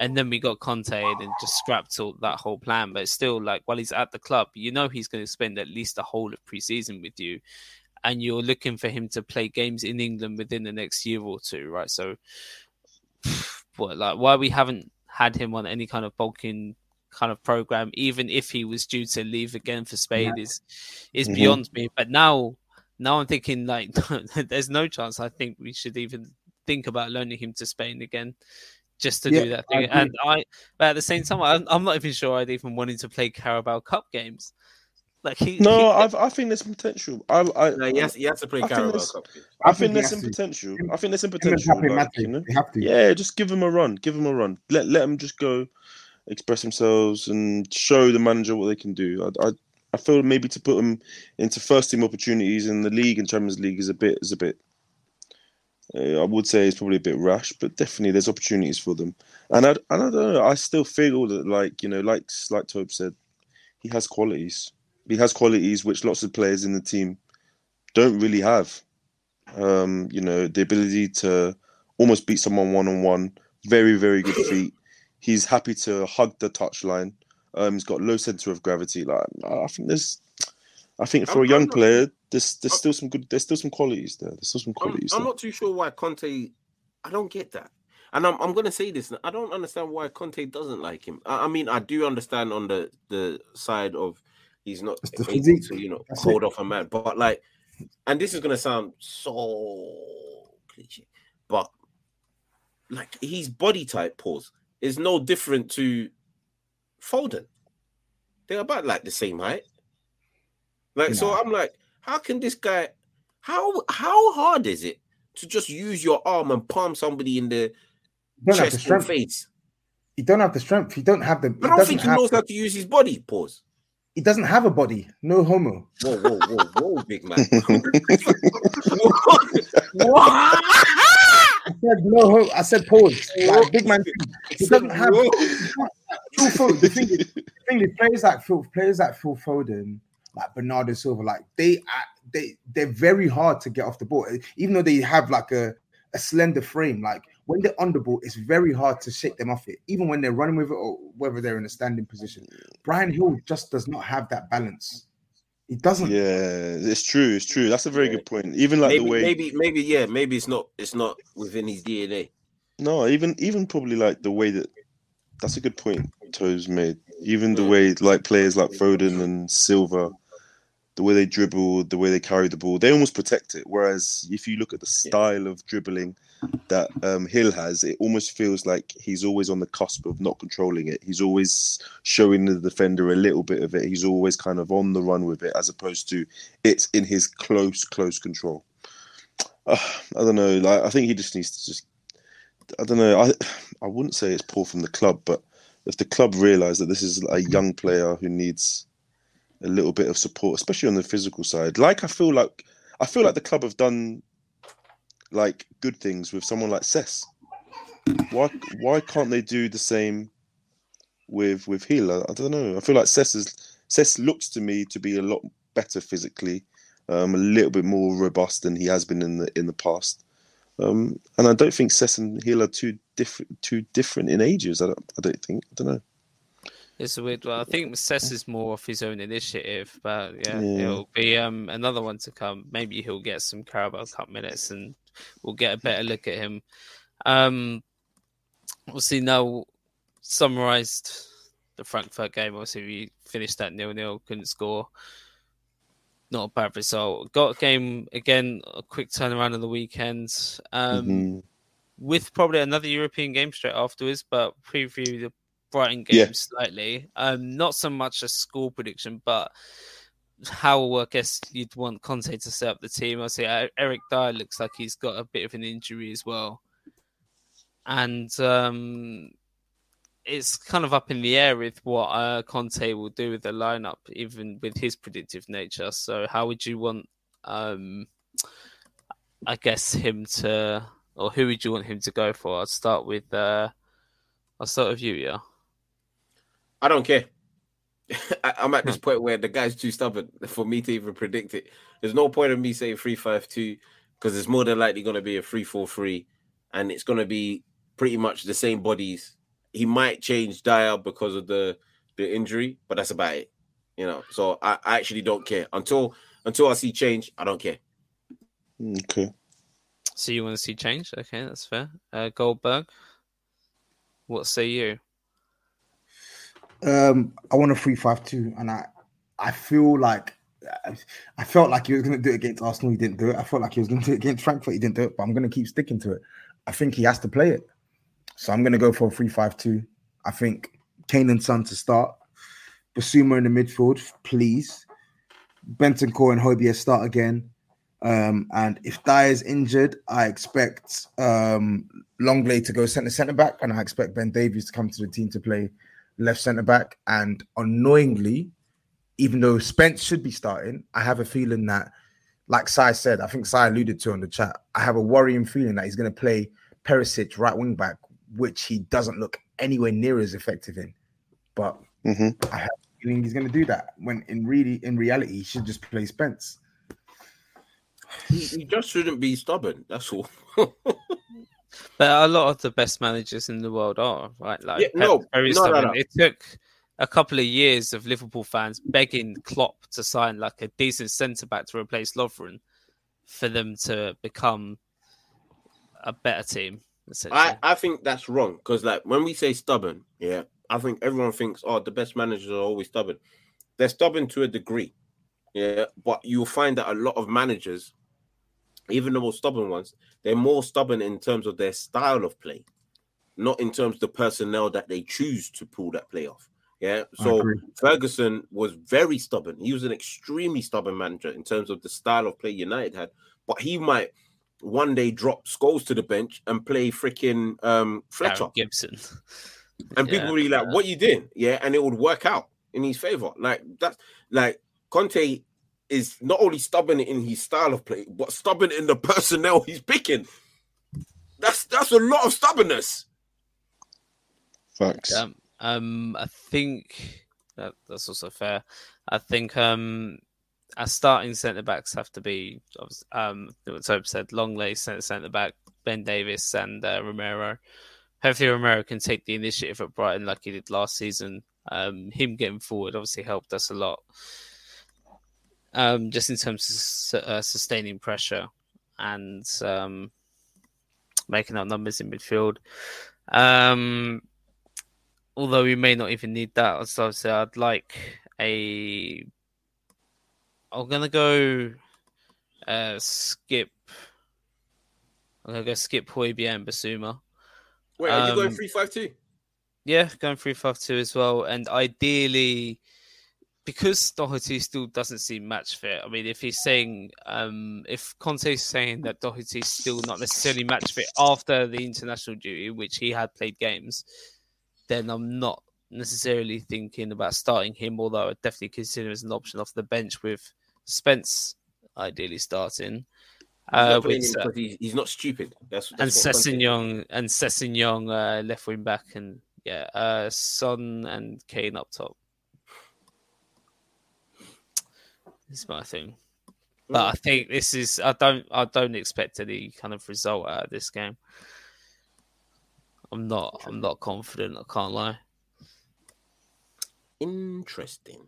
and then we got Conte and just scrapped all that whole plan. But still, like while he's at the club, you know he's going to spend at least the whole of pre-season with you, and you're looking for him to play games in England within the next year or two, right? So, [SIGHS] what like why we haven't had him on any kind of bulking kind of program, even if he was due to leave again for Spain, is is Mhm. beyond me. But now, now I'm thinking like, [LAUGHS] there's no chance. I think we should even think about loaning him to Spain again, just to Yeah, do that thing. agree. And I, but at the same time, I'm, I'm not even sure I'd even want him to play Carabao Cup games. Like he, No, he- I've, I think there's potential. I, I, No, he has, he has to play I think Carabao there's- Cup. I, think think there's some to. potential. I think there's some potential. Like, you know? have to. Yeah, just give him a run. Give him a run. Let let them just go, express themselves, and show the manager what they can do. I, I, I feel maybe to put them into first team opportunities in the league and Champions League is a bit is a bit. Uh, I would say it's probably a bit rash, but definitely there's opportunities for them. And I, and I don't know. I still feel that like you know, like like Tobe said, he has qualities. He has qualities which lots of players in the team don't really have. Um, you know, the ability to almost beat someone one on one. Very, very good feet. He's happy to hug the touchline. Um, he's got low center of gravity. Like I think there's, I think for I'm- a young not- player, there's there's still some good. There's still some qualities there. There's still some I'm, qualities. I'm not too sure why Conte. I don't get that, and I'm I'm gonna say this. I don't understand why Conte doesn't like him. I, I mean, I do understand on the the side of he's not able physique. to you know That's hold it. off a man, but like, and this is gonna sound so cliche, but like his body type pause is no different to Foden. They're about like the same height. Like so, I'm like, how can this guy? How how hard is it to just use your arm and palm somebody in the You don't have the chest and strength. face? You don't have the strength. You don't have the. I don't think he knows how to use his body. Pause. He doesn't have a body. No homo. Whoa, whoa, whoa, whoa, big man. [LAUGHS] [LAUGHS] what? I said no homo. I said pause. Like, big man. [LAUGHS] He doesn't have. Phil Foden. The thing is, [LAUGHS] the thing is, players like Phil, players like Phil Foden, like Bernardo Silva, like they, are- they, they're very hard to get off the ball. Even though they have like a, a slender frame, like when they're on the ball, it's very hard to shake them off it. Even when they're running with it or whether they're in a standing position. Bryan Gil just does not have that balance. He doesn't. Yeah, it's true. It's true. That's a very good point. Even like maybe, the way, maybe, maybe, yeah, maybe it's not, it's not within his DNA. no, even even probably like the way that. That's a good point. Toes made. Even the Mm. way like players like Foden and Silva, the way they dribble, the way they carry the ball, they almost protect it. Whereas if you look at the style of dribbling that um, Gil has, it almost feels like he's always on the cusp of not controlling it. He's always showing the defender a little bit of it. He's always kind of on the run with it, as opposed to it's in his close, close control. Uh, I don't know. Like I think he just needs to just. I don't know. I I wouldn't say it's poor from the club, but if the club realise that this is a young player who needs a little bit of support, especially on the physical side, like I feel like I feel like the club have done like good things with someone like Cess. Why why can't they do the same with with Gil? I, don't know. I feel like Cess is Cess looks to me to be a lot better physically, um, a little bit more robust than he has been in the in the past. Um, and I don't think Cess and Gil are too different too different in ages. I don't I don't think. I don't know. It's a weird one. I think Cess is more off his own initiative, but yeah, Yeah. it'll be um another one to come. Maybe he'll get some Carabao Cup minutes, and we'll get a better look at him. Um, obviously now summarised the Frankfurt game. Obviously, we finished that nil nil, couldn't score. Not a bad result. Got a game again, a quick turnaround on the weekend. Um, Mhm. with probably another European game straight afterwards, but preview the Brighton game Yeah. slightly. Um, not so much a score prediction, but how I guess you'd want Conte to set up the team. I see E- Eric Dier looks like he's got a bit of an injury as well, and um, it's kind of up in the air with what uh, Conte will do with the lineup, even with his predictive nature. So, how would you want? Um, I guess him to, or who would you want him to go for? I'll start with. Uh, I'll start with you. Yeah. I don't care. [LAUGHS] I, I'm at this point where the guy's too stubborn for me to even predict it. There's no point in me saying three five two because it's more than likely going to be a three four three, and it's going to be pretty much the same bodies. He might change Dier because of the the injury, but that's about it. You know, so I, I actually don't care until until I see change. I don't care. Okay. So you want to see change? Okay, that's fair. Uh, Goldberg, what say you? Um, I want a three-five-two, and I, I feel like I, felt like he was going to do it against Arsenal. He didn't do it. I felt like he was going to do it against Frankfurt. He didn't do it. But I'm going to keep sticking to it. I think he has to play it. So I'm going to go for a three-five-two. I think Kane and Son to start. Bissouma in the midfield, please. Bentancur and Hobie start again. Um, and if Dier is injured, I expect um, Lenglet to go centre centre back, and I expect Ben Davies to come to the team to play left centre back. And annoyingly, even though Spence should be starting, I have a feeling that, like Sai said, I think Sai alluded to on the chat, I have a worrying feeling that he's going to play Perisic right wing back, which he doesn't look anywhere near as effective in. But hmm I have a feeling he's going to do that when in really in reality he should just play Spence. He, he just shouldn't be stubborn. That's all. [LAUGHS] But a lot of the best managers in the world are right. Like Yeah, no, very no, no, stubborn. no. It took a couple of years of Liverpool fans begging Klopp to sign like a decent centre back to replace Lovren for them to become a better team. I, I think that's wrong because like when we say stubborn, yeah, I think everyone thinks oh the best managers are always stubborn. They're stubborn to a degree, yeah, but you'll find that a lot of managers, even the more stubborn ones, they're more stubborn in terms of their style of play, not in terms of the personnel that they choose to pull that play off. Yeah, so. Ferguson was very stubborn. He was an extremely stubborn manager in terms of the style of play United had, but he might one day drop Scholes to the bench and play freaking um, Fletcher. Darron Gibson. [LAUGHS] And Yeah, people will be like, "What you doing?" Yeah, and it would work out in his favor. Like that's like Conte is not only stubborn in his style of play, but stubborn in the personnel he's picking. That's that's a lot of stubbornness. Facts. Um, um, I think that, that's also fair. I think um, our starting centre backs have to be obvi- um, what Tobe said, Lenglet centre centre back, Ben Davies and uh, Romero. Hopefully, Romero can take the initiative at Brighton like he did last season. Um, him getting forward obviously helped us a lot. Um, just in terms of uh, sustaining pressure and um, making up numbers in midfield. Um, although we may not even need that. So I'd say I'd like a. I'm gonna go. Uh, skip. I'm gonna go skip Højbjerg and Bissouma. Wait, are you going Um, three five two? Yeah, going three five two as well, and ideally, because Doherty still doesn't seem match fit. I mean, if he's saying, um, if Conte's saying that Doherty's still not necessarily match fit after the international duty, which he had played games, then I'm not necessarily thinking about starting him. Although I definitely consider him as an option off the bench with Spence ideally starting. Uh, He's not with, uh, he's, he's not stupid. That's, and that's Conte- Sessegnon and Sessegnon uh, left wing back and yeah, uh, Son and Kane up top. This is my thing, but I think this is I don't I don't expect any kind of result out of this game. I'm not I'm not confident. I can't lie. Interesting.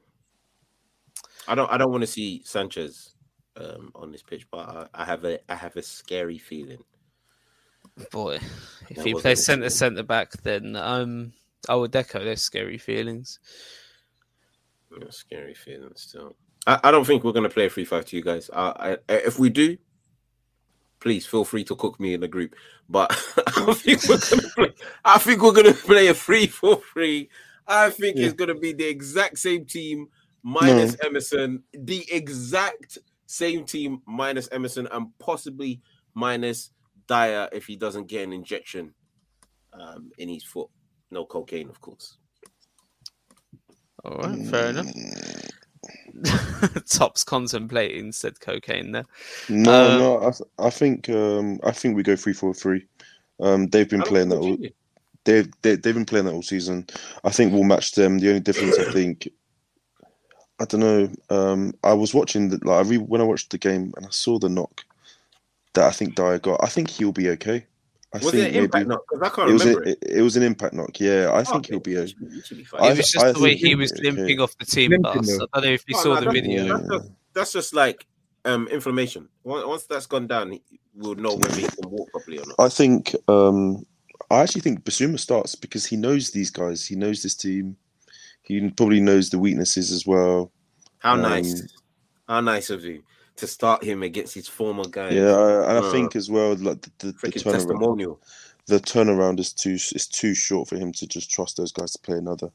I don't. I don't want to see Sanchez um, on this pitch, but I, I have a. I have a scary feeling. Boy, if That he plays centre centre back, then um I would echo those scary feelings. Yeah, scary feeling still. I, I don't think we're gonna play a three five two, guys. I, I, if we do, please feel free to cook me in the group. But [LAUGHS] I think we're gonna [LAUGHS] play. I think we're gonna play a three four three. I think it's gonna be the exact same team minus Emerson, the exact same team minus Emerson, and possibly minus Dier if he doesn't get an injection um, in his foot. No cocaine, of course. All right, fair enough. [LAUGHS] Tops contemplating said cocaine there. No, Um, no, I, I think um, I think we go three four three. Um, they've been playing that all. we do. They've they, they've been playing that all season. I think we'll match them. The only difference I think I don't know. Um, I was watching the like I re- when I watched the game and I saw the knock that I think Dier got. I think he'll be okay. I Was think it an impact knock? Because I can't it was remember a, it. it. it was an impact knock. Yeah, I think Okay, he'll be he okay. should- he should be. I it was just I the way he was be okay. limping off the team Limping, bus. though. I don't know if you Oh, saw no, the that's- video. Yeah. That's just, that's just like um, inflammation. Once once that's gone down, we'll know whether he can walk properly or not. I think um, I actually think Bissouma starts because he knows these guys. He knows this team. He probably knows the weaknesses as well. How Um, nice. How nice of you to start him against his former guy. Yeah, I- and I Uh, think as well, like the, the, the Freaking turnaround, testimonial. the turnaround is too is too short for him to just trust those guys to play another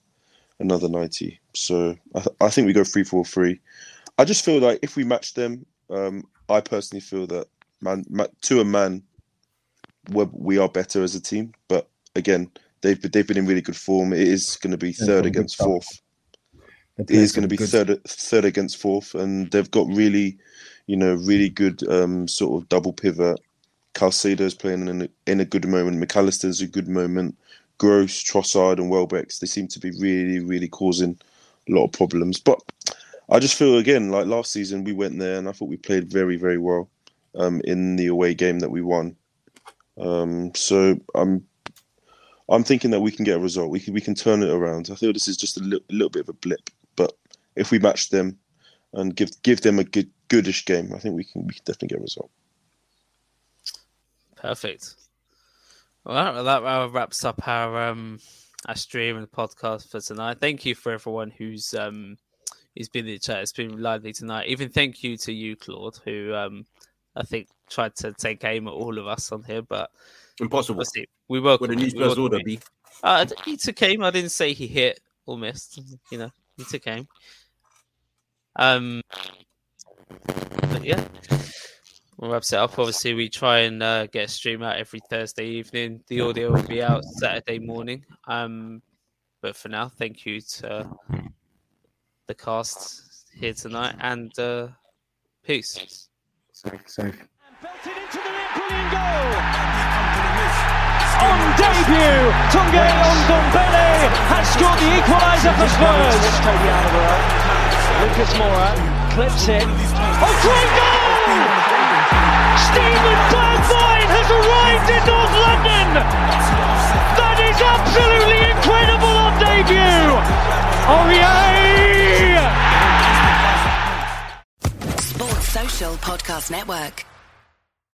another ninety. So I, th- I think we go three four three. I just feel like if we match them, um, I personally feel that man, ma to a man, we're, we are better as a team. But again, they've been- they've been in really good form. It is going to be third some against stuff. fourth. They're It playing is going to be good- third third against fourth, and they've got really, you know, really good um, sort of double pivot. Caicedo's playing in a, in a good moment. Mac Allister's a good moment. Gross, Trossard, and Welbeck's they seem to be really, really causing a lot of problems. But I just feel again like last season we went there and I thought we played very, very well um, in the away game that we won. Um, so I'm I'm thinking that we can get a result. We can we can turn it around. I feel this is just a li- little bit of a blip, if we match them and give give them a good goodish game, I think we can we can definitely get a result. Perfect. Well, that, that wraps up our um our stream and podcast for tonight. Thank you for everyone who's um who's been in the chat. It's been lively tonight. Even thank you to you, Claude, who um I think tried to take aim at all of us on here, but Impossible. we welcome. With a it. news We first welcome order, it. B. Uh, he took aim. I didn't say he hit or missed. You know, he took aim. Um, but yeah, we'll wrap it up. Obviously, we try and uh, get a stream out every Thursday evening. The audio will be out Saturday morning. Um, but for now, thank you to the cast here tonight and uh, peace. Safe, safe. Belted into the net, goal! On debut, Tanguy Ndombele has scored the equaliser for Spurs. Lucas Moura clips it. Oh, great goal! Steven Bergwijn has arrived in North London. That is absolutely incredible on debut. Oh yeah! Sports Social Podcast Network.